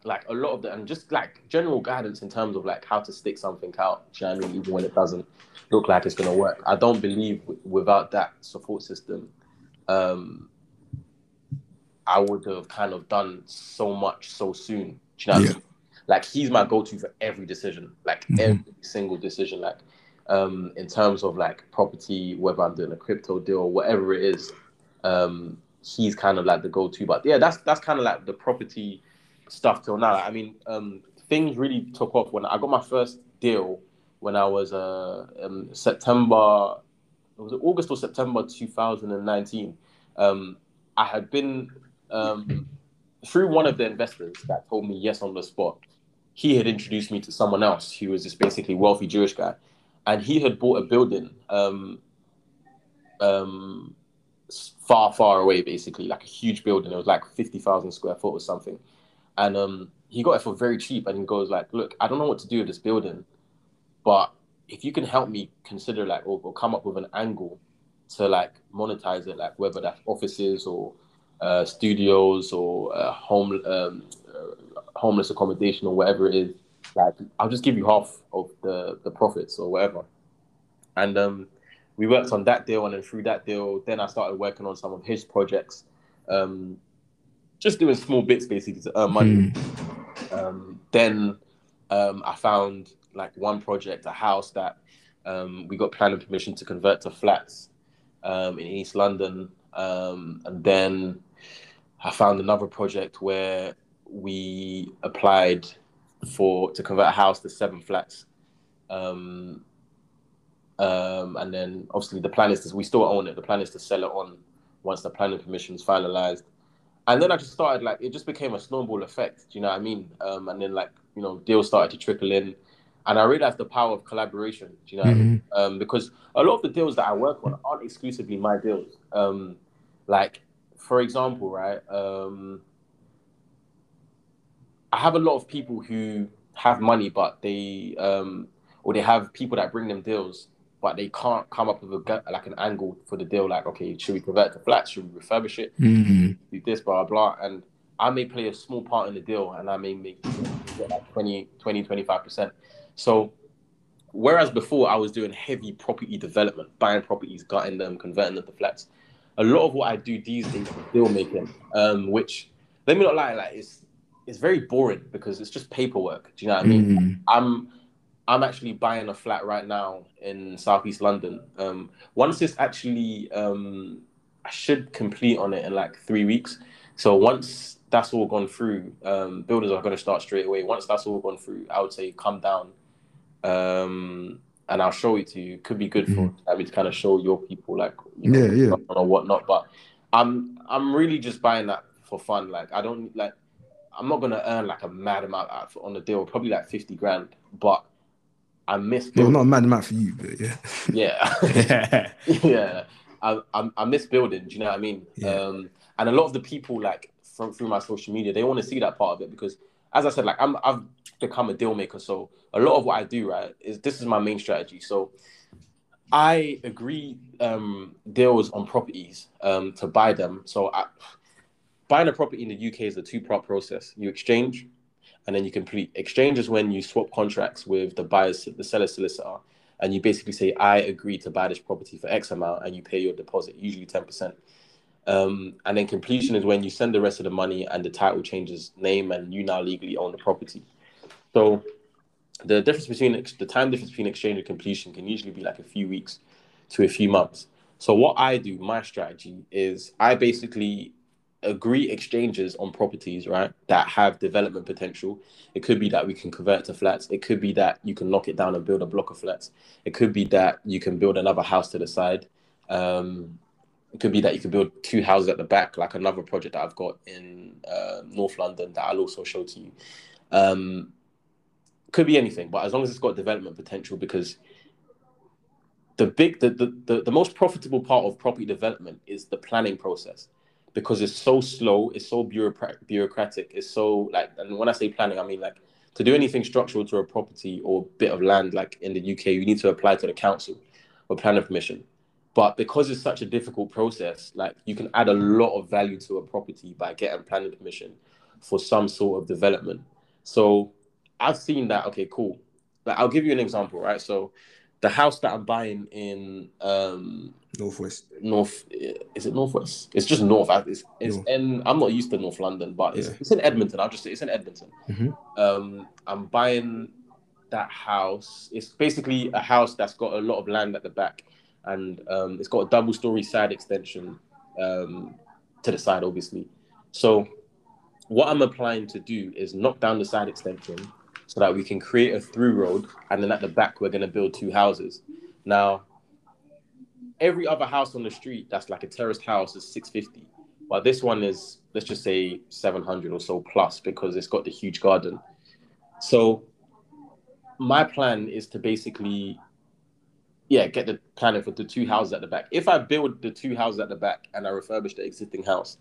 like a lot of the and just like general guidance in terms of like how to stick something out. Do you know what I mean? Even when it doesn't look like it's gonna work. I don't believe w- without that support system, um, I would have kind of done so much so soon. Do you know what Yeah. I mean? Like he's my go-to for every decision, like Mhm. every single decision, like um, in terms of like property, whether I'm doing a crypto deal or whatever it is, um, he's kind of like the go-to. But yeah, that's that's kind of like the property stuff till now. I mean, um, things really took off when I got my first deal when I was uh, um, September. It was August or September 2019. Um, I had been um, through one of the investors that told me yes on the spot. He had introduced me to someone else who was this basically wealthy Jewish guy, and he had bought a building um, um, far, far away, basically like a huge building. It was like fifty thousand square foot or something, and um, he got it for very cheap. And he goes like, "Look, I don't know what to do with this building, but if you can help me consider like or, or come up with an angle to like monetize it, like whether that's offices or uh, studios or uh, home um, homeless accommodation or whatever it is, like I'll just give you half of the the profits or whatever. And um, we worked on that deal, and then through that deal, then I started working on some of his projects, um, just doing small bits basically to earn money. Mm. Um, then um, I found like one project, a house that um, we got planning permission to convert to flats um, in East London, um, and then I found another project where we applied for to convert a house to seven flats. Um, um, and then obviously the plan is to, we still own it. The plan is to sell it on once the planning permission is finalized. And then I just started like it just became a snowball effect. Do you know what I mean? Um, and then like you know deals started to trickle in, and I realized the power of collaboration. Do you know what I mean? Um, because a lot of the deals that I work on aren't exclusively my deals. Um, like for example, right? Um, I have a lot of people who have money, but they um, or they have people that bring them deals, but they can't come up with a like an angle for the deal. Like, okay, should we convert to flats? Should we refurbish it? Mhm. do this, blah, blah, blah. And I may play a small part in the deal and I may make get like 20, 20, 25%. So, whereas before I was doing heavy property development, buying properties, gutting them, converting them to flats, a lot of what I do these days is deal making, um, which, let me not lie, like it's, it's very boring because it's just paperwork. Do you know what I mean? Mhm. I'm I'm actually buying a flat right now in Southeast London. Um, once this actually, um, I should complete on it in like three weeks. So once that's all gone through, um, builders are going to start straight away. Once that's all gone through, I would say come down, um, and I'll show it to you. Could be good for I mean to kind of show your people like you know, Yeah, yeah. or whatnot. But I'm I'm really just buying that for fun. Like I don't like I'm not gonna earn like a mad amount out on the deal, probably like fifty grand. But I miss Well, building. not a mad amount for you, but yeah. yeah, yeah. I, I I miss building. Do you know what I mean? Yeah. Um, and a lot of the people like from through my social media, they want to see that part of it because, as I said, like I'm I've become a deal maker. So a lot of what I do, right, is this is my main strategy. So I agree um, deals on properties um, to buy them. So I, buying a property in the UK is a two-part process. You exchange, and then you complete. Exchange is when you swap contracts with the buyer's, the seller's solicitor, and you basically say, "I agree to buy this property for X amount," and you pay your deposit, usually ten percent. Um, and then completion is when you send the rest of the money and the title changes name, and you now legally own the property. So the difference between the time difference between exchange and completion can usually be like a few weeks to a few months. So what I do, my strategy is I basically agree exchanges on properties, right, that have development potential. It could be that we can convert to flats. It could be that you can knock it down and build a block of flats. It could be that you can build another house to the side. Um, it could be that you could build two houses at the back, like another project that I've got in uh, North London that I'll also show to you. Um, could be anything, but as long as it's got development potential, because the big, the, the, the, the most profitable part of property development is the planning process because it's so slow, it's so bureaucratic, bureaucratic, it's so like, and when I say planning, I mean like to do anything structural to a property or bit of land, like in the UK, you need to apply to the council or planning permission. But because it's such a difficult process, like you can add a lot of value to a property by getting planning permission for some sort of development. So I've seen that. Okay, cool. Like I'll give you an example, right? So the house that I'm buying in um, Northwest. North, is it Northwest? It's just North. It's, it's North. in. I'm not used to North London, but it's, Yeah. it's in Edmonton. I'll just say it's in Edmonton. Mhm. Um, I'm buying that house. It's basically a house that's got a lot of land at the back, and um, it's got a double-story side extension um, to the side, obviously. So, what I'm applying to do is knock down the side extension so that we can create a through road, and then at the back we're going to build two houses. Now, every other house on the street that's like a terraced house is 650 but this one is let's just say 700 or so plus because it's got the huge garden. So my plan is to basically yeah get the planning for the two houses at the back. If i build the two houses at the back and i refurbish the existing house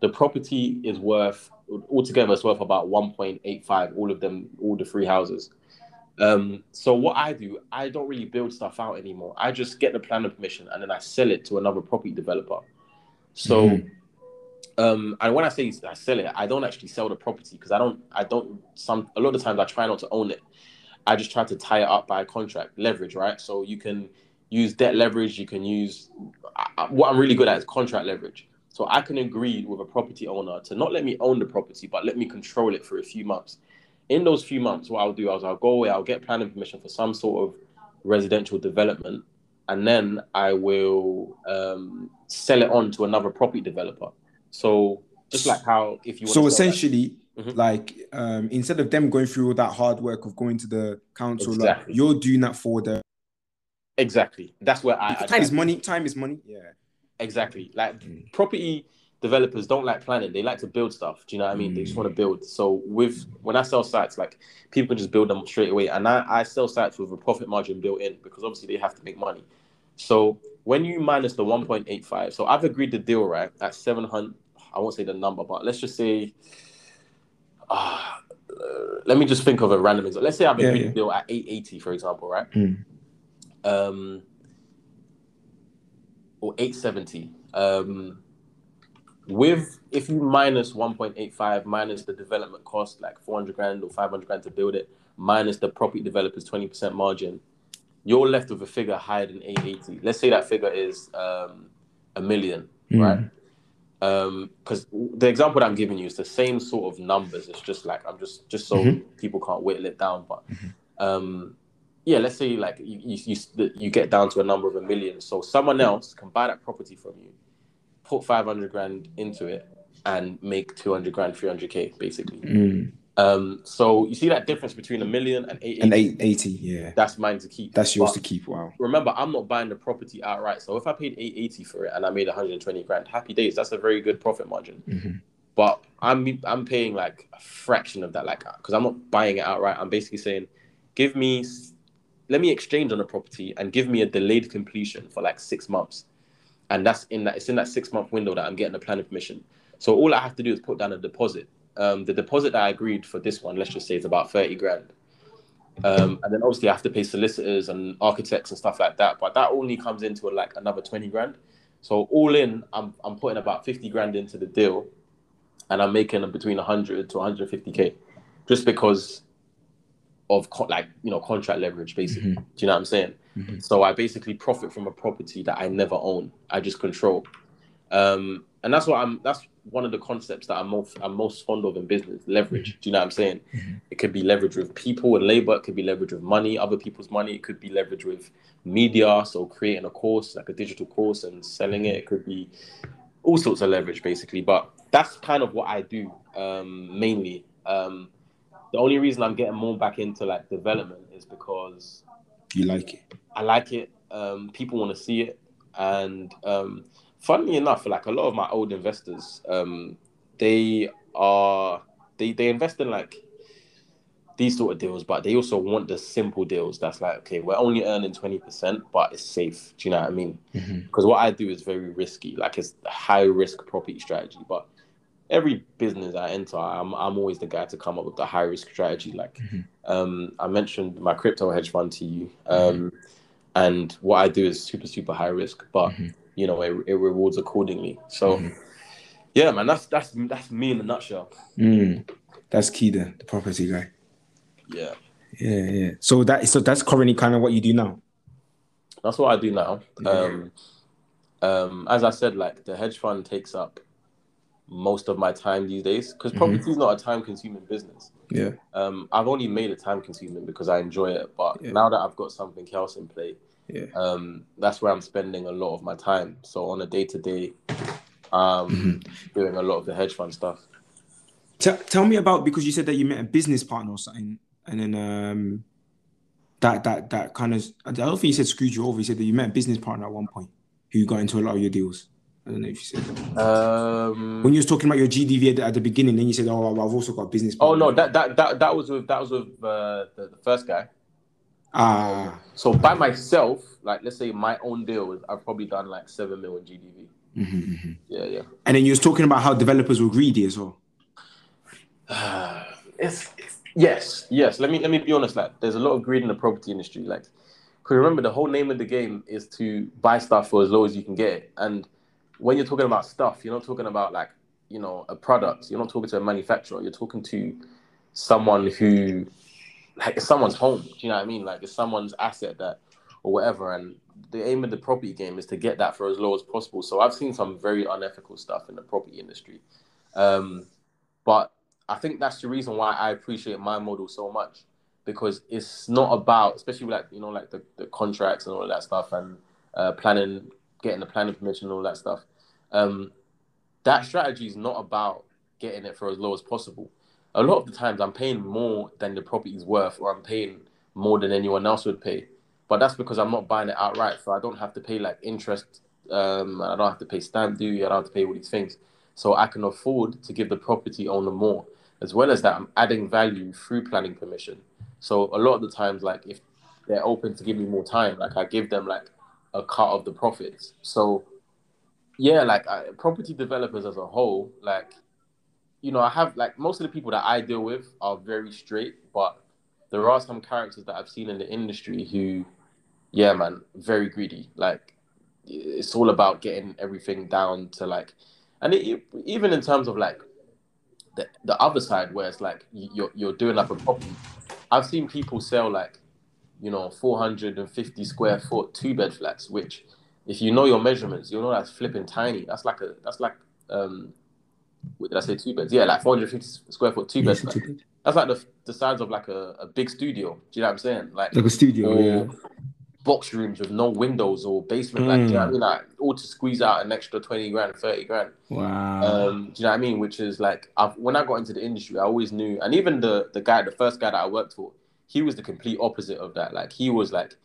the property is worth altogether it's worth about 1.85 all of them all the three houses um, so what I do, I don't really build stuff out anymore. I just get the planning permission and then I sell it to another property developer. So, Mhm. um, and when I say I sell it, I don't actually sell the property because I don't, I don't. Some a lot of times I try not to own it. I just try to tie it up by a contract leverage, right? So you can use debt leverage. You can use I- what I'm really good at is contract leverage. So I can agree with a property owner to not let me own the property, but let me control it for a few months in those few months, what I'll do is I'll go away, I'll get planning permission for some sort of residential development, and then I will um, sell it on to another property developer. So just like how if you So wanna sell that- essentially, Mhm. like um, instead of them going through all that hard work of going to the council, like, you're doing that for them. exactly, that's where I, I time is money. Time is money. Yeah. Exactly. Like Mm. property developers don't like planning. They like to build stuff. Do you know what I mean? They just want to build. So with when I sell sites, like people can just build them straight away. And I, I sell sites with a profit margin built in because obviously they have to make money. So when you minus the 1.85, so I've agreed the deal, right? At 700, I won't say the number, but let's just say, uh, let me just think of a random example. Let's say I've Yeah, agreed yeah. the deal at 880, for example, right? Mm. Um, or 870. Um, with if you minus 1.85 minus the development cost, like 400 grand or 500 grand to build it, minus the property developer's 20% margin, you're left with a figure higher than 880. Let's say that figure is um, a million, Mm. right? Because the example that I'm giving you is the same sort of numbers. It's just like I'm just just so Mhm. people can't whittle it down. But um, yeah, let's say like you, you you you get down to a number of a million. So someone else can buy that property from you, put 500 grand into it, and make 200 grand, 300k basically. Mm. Um, so you see that difference between a million and 880. And eight eighty, yeah. That's mine to keep. That's yours But to keep. Wow. remember, I'm not buying the property outright. So if I paid 880 for it and I made 120 grand, happy days. That's a very good profit margin. Mhm. But I'm I'm paying like a fraction of that, like because I'm not buying it outright. I'm basically saying, give me, let me exchange on a property and give me a delayed completion for like six months, and that's in that it's in that six month window that I'm getting the planning permission. So all I have to do is put down a deposit. Um, the deposit that I agreed for this one, let's just say, is about 30 grand. Um, and then obviously I have to pay solicitors and architects and stuff like that. But that only comes into like another 20 grand. So all in, I'm, I'm putting about 50 grand into the deal and I'm making between 100 to 150K just because of co- like, you know, contract leverage basically. Do you know what I'm saying? Mhm. So I basically profit from a property that I never own. I just control. Um, and that's what I'm, that's one of the concepts that I'm most, I'm most fond of in business leverage. Do you know what I'm saying? It could be leverage with people and labor. It could be leverage with money, other people's money. It could be leverage with media. So creating a course, like a digital course and selling it. It could be all sorts of leverage basically. But that's kind of what I do um, mainly. Um, the only reason I'm getting more back into like development is because You like it. I like it. Um, people want to see it, and um, funnily enough, like a lot of my old investors, um, they are they they invest in like these sort of deals, but they also want the simple deals. That's like okay, we're only earning twenty percent, but it's safe. Do you know what I mean? Mhm. Because what I do is very risky. Like it's a high risk property strategy, but every business I enter, I'm I'm always the guy to come up with the high risk strategy. Like Mhm. um, I mentioned my crypto hedge fund to you, um, and what I do is super super high risk, but Mhm. you know it, it rewards accordingly. So Mhm. yeah, man, that's that's that's me in a nutshell. Mm. That's key then, the property guy. Yeah, Yeah, yeah. So that so that's currently kind of what you do now. that's what I do now. Yeah. Um, um, as I said, like the hedge fund takes up most of my time these days because Mhm. property is not a time consuming business. Yeah. Um, I've only made it time consuming because I enjoy it. But Yeah. now that I've got something else in play, Yeah. um, that's where I'm spending a lot of my time. So on a day to day, um, Mm-hmm. doing a lot of the hedge fund stuff. Tell, tell me about because you said that you met a business partner or something, and then um, that that that kind of I don't think you said screwed you over. You said that you met a business partner at one point who got into a lot of your deals. I don't know if you said that. Um, when you was talking about your GDV at the, at the beginning. Then you said, "Oh, I've also got a business." oh no, that that that that was with that was with uh, the, the first guy. ah, So by myself, like let's say my own deal, I've probably done like seven million GDV. mhm, mhm. Yeah, yeah. and then you was talking about how developers were greedy as well. it's, it's yes, yes. Let me let me be honest. Like, there's a lot of greed in the property industry. Like, because remember, the whole name of the game is to buy stuff for as low as you can get it. And when you're talking about stuff, you're not talking about like you know a product. You're not talking to a manufacturer. You're talking to someone who like it's someone's home. Do you know what I mean? Like it's someone's asset that or whatever. And the aim of the property game is to get that for as low as possible. So I've seen some very unethical stuff in the property industry. Um, but I think that's the reason why I appreciate my model so much because it's not about, especially like you know, like the, the contracts and all that stuff and uh, planning, getting the planning permission and all that stuff. Um, that strategy is not about getting it for as low as possible. A lot of the times, I'm paying more than the property is worth, or I'm paying more than anyone else would pay. But that's because I'm not buying it outright, so I don't have to pay like interest. Um, I don't have to pay stamp duty. I don't have to pay all these things, so I can afford to give the property owner more. As well as that, I'm adding value through planning permission. So a lot of the times, like if they're open to give me more time, like I give them like a cut of the profits. So yeah, like I, property developers as a whole, like you know, I have like most of the people that I deal with are very straight, but there are some characters that I've seen in the industry who, yeah, man, very greedy. Like it's all about getting everything down to like, and it, even in terms of like the the other side where it's like you're you're doing like a property. I've seen people sell like, you know, 450 square foot two bed flats, which if you know your measurements, you'll know that's flipping tiny. That's like a that's like um what did I say two beds? Yeah, like 450 square foot two beds. Like, that's like the, the size of like a, a big studio. Do you know what I'm saying? Like Like a studio, yeah. box rooms with no windows or basement. Like, do you know what I Mm. mean? Like, all to squeeze out an extra 20 grand, 30 grand. Wow. Um, do you know what I mean? Which is like, I've, when I got into the industry, I always knew, and even the the guy, the first guy that I worked for, he was the complete opposite of that. Like, he was like,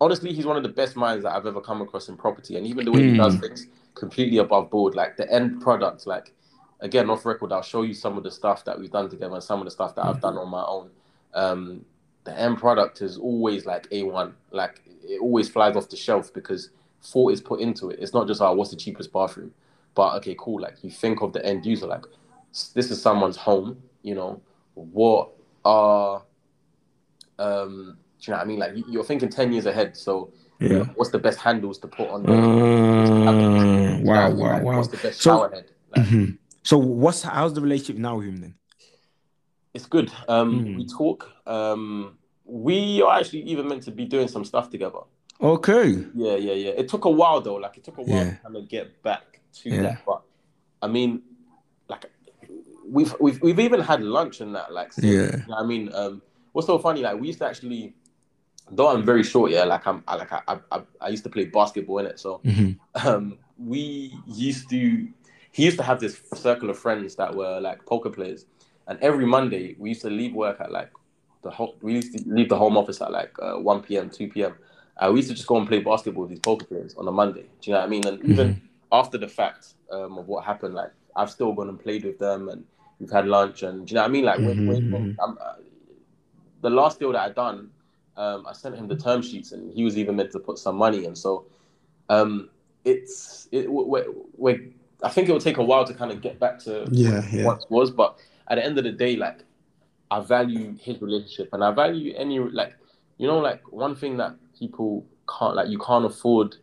honestly, he's one of the best minds that I've ever come across in property, and even the way he Mm. does things, completely above board. Like the end product, like again off record, I'll show you some of the stuff that we've done together and some of the stuff that I've done on my own. Um, the end product is always like a one. Like it always flies off the shelf because thought is put into it. It's not just oh, what's the cheapest bathroom, but okay, cool. Like you think of the end user, like this is someone's home. You know what are um, you know what I mean? Like you- you're thinking ten years ahead. So yeah. what's the best handles to put on? the- Uh, You know wow, wow, Like, wow. What's the best So- shower head? Like, Mhm. So what's how's the relationship now with him then? It's good. Um, Mm. We talk. Um, we are actually even meant to be doing some stuff together. Okay. Yeah, yeah, yeah. It took a while though. Like it took a while Yeah. to kind of get back to Yeah. that. But I mean, like we've we've we've even had lunch and that. Like, since, Yeah. you know what I mean, um, what's so funny? Like we used to actually, though I'm very short. Yeah, like I'm I, like I, I I used to play basketball in it. So Mhm. um, we used to he used to have this circle of friends that were like poker players and every monday we used to leave work at like the whole we used to leave the home office at like uh, 1 p.m 2 p.m uh, we used to just go and play basketball with these poker players on a monday do you know what i mean and even after the fact um, of what happened like i've still gone and played with them and we've had lunch and do you know what i mean like when, when, when I'm, uh, the last deal that i done um, i sent him the term sheets and he was even meant to put some money in so um, it's it, we're, we're, I think it will take a while to kind of get back to Yeah, yeah. what was, but at the end of the day, like I value his relationship and I value any like you know like one thing that people can't like you can't afford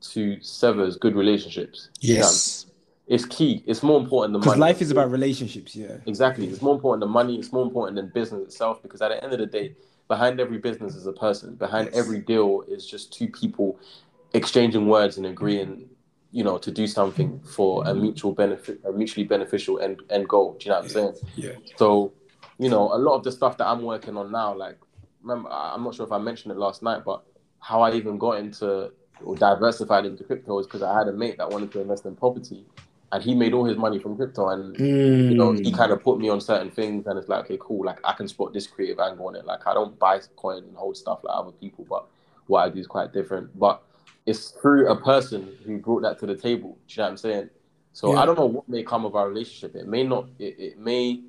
to sever is good relationships. You know what I mean? Yes. it's key. It's more important than Because money. life is about relationships, yeah. Exactly. It's more important than money. It's more important than business itself because at the end of the day, behind every business is a person. Behind Yes. every deal is just two people exchanging words and agreeing, you know, to do something for a mm-hmm. mutual benefit, a mutually beneficial end, end goal. Do you know what I'm saying? Yeah. So, you know, a lot of the stuff that I'm working on now, like, remember, I'm not sure if I mentioned it last night, but how I even got into or diversified into crypto is because I had a mate that wanted to invest in property and he made all his money from crypto and you know, he Mm. kind of put me on certain things, and it's like, okay, cool. Like I can spot this creative angle on it. Like I don't buy coin and hold stuff like other people, but what I do is quite different. But it's through a person who brought that to the table. Do you know what I'm saying? So Yeah. I don't know what may come of our relationship. It may not. It, it may.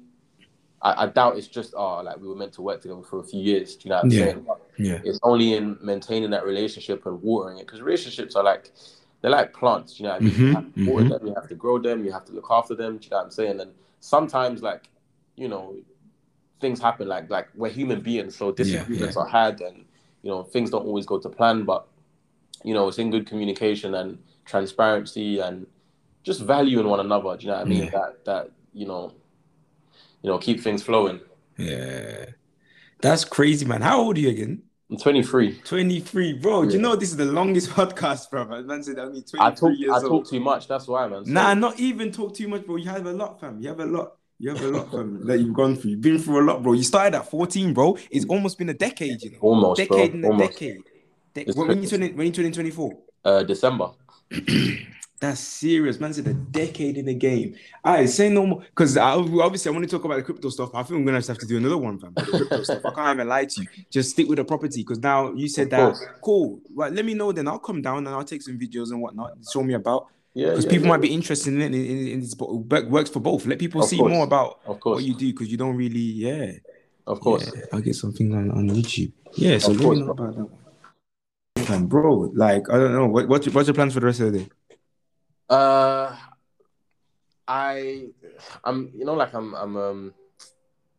I, I doubt it's just oh like we were meant to work together for a few years. Do you know what I'm Yeah. saying? But Yeah. it's only in maintaining that relationship and watering it because relationships are like they're like plants. You know what I mean? Mhm, You have to water mhm. them, you have to grow them, you have to look after them. Do you know what I'm saying? And sometimes, like you know, things happen. Like like we're human beings, so disagreements are had, and you know things don't always go to plan. But you know, it's in good communication and transparency and just valuing one another. Do you know what I mean? Yeah. That that you know, you know, keep things flowing. Yeah. That's crazy, man. How old are you again? I'm 23. 23, bro. Do you know this is the longest podcast, bro? Man said only 23 I talk years I old. talk too much. That's why, man. So- Nah, not even talk too much, bro. You have a lot, fam. You have a lot. You have a lot, fam, that you've gone through. You've been through a lot, bro. You started at 14, bro. It's almost been a decade, you know. Almost, bro. decade and a Almost. decade. De- when, when you turn when you turn in 24. Uh, December. That's serious, man. Said a decade in the game. I say no more because obviously I want to talk about the crypto stuff. I think I'm gonna have to do another one, fam. crypto stuff. I can't even lie to you. Just stick with the property because now you said Of that. course. Cool. Well, let me know then. I'll come down and I'll take some videos and whatnot. Show me about Yeah, because yeah, people yeah. might be interested in it. It- it's bo- work- works for both. Let people Of see course. more about Of course. what you do because you don't really. Yeah. Of course. Yeah, I'll get something on, on YouTube. Yeah. So Of course, bro. about that one. Bro, like I don't know. What, what's your, what's your plans for the rest of the day? Uh, I, I'm, you know, like I'm, I'm, um,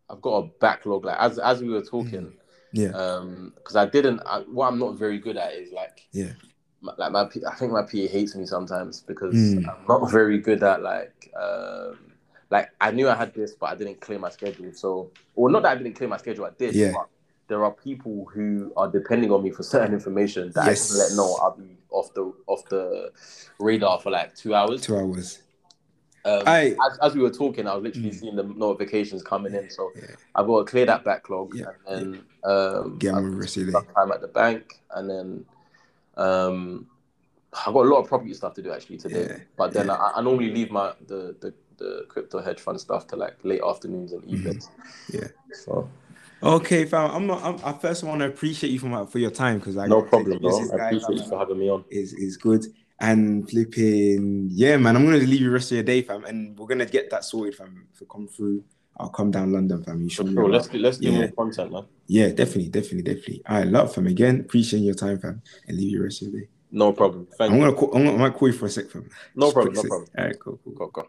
I've got a backlog. Like as as we were talking, Yeah. um, because I didn't. I, what I'm not very good at is like Yeah. my- like my I think my PA hates me sometimes because Mm. I'm not very good at like um like I knew I had this but I didn't clear my schedule. So or not that I didn't clear my schedule at this, Yeah. but there are people who are depending on me for certain information that Yes. I can let know I'll be off the off the radar for like two hours. Two hours. Um, I- as, as we were talking, I was literally Mm. seeing the notifications coming in. So Yeah. I've got to clear that backlog Yeah. and then um, Get on I've with the rest of your some day. time at the bank, and then um, I've got a lot of property stuff to do actually today. Yeah, But then. I, I normally leave my the, the the crypto hedge fund stuff to like late afternoons and evenings. Mm-hmm. Yeah. So Okay, fam. I'm not. I'm, I first want to appreciate you for my, for your time because I no problem, bro. I appreciate fam, you for having me on. is is good and flipping. Yeah, man. I'm gonna leave you the rest of your day, fam, and we're gonna get that sorted, fam. If we come through, I'll come down London, fam. You me. Bro, let's do, let's do Yeah. more content, man. Yeah, definitely, definitely, definitely. Right, love, fam. Again, appreciate your time, fam, and leave you the rest of your day. No problem. Thank I'm you. gonna call. I'm gonna, I might call you for a sec, fam. No Just problem. No problem. All right, cool, cool. Go go.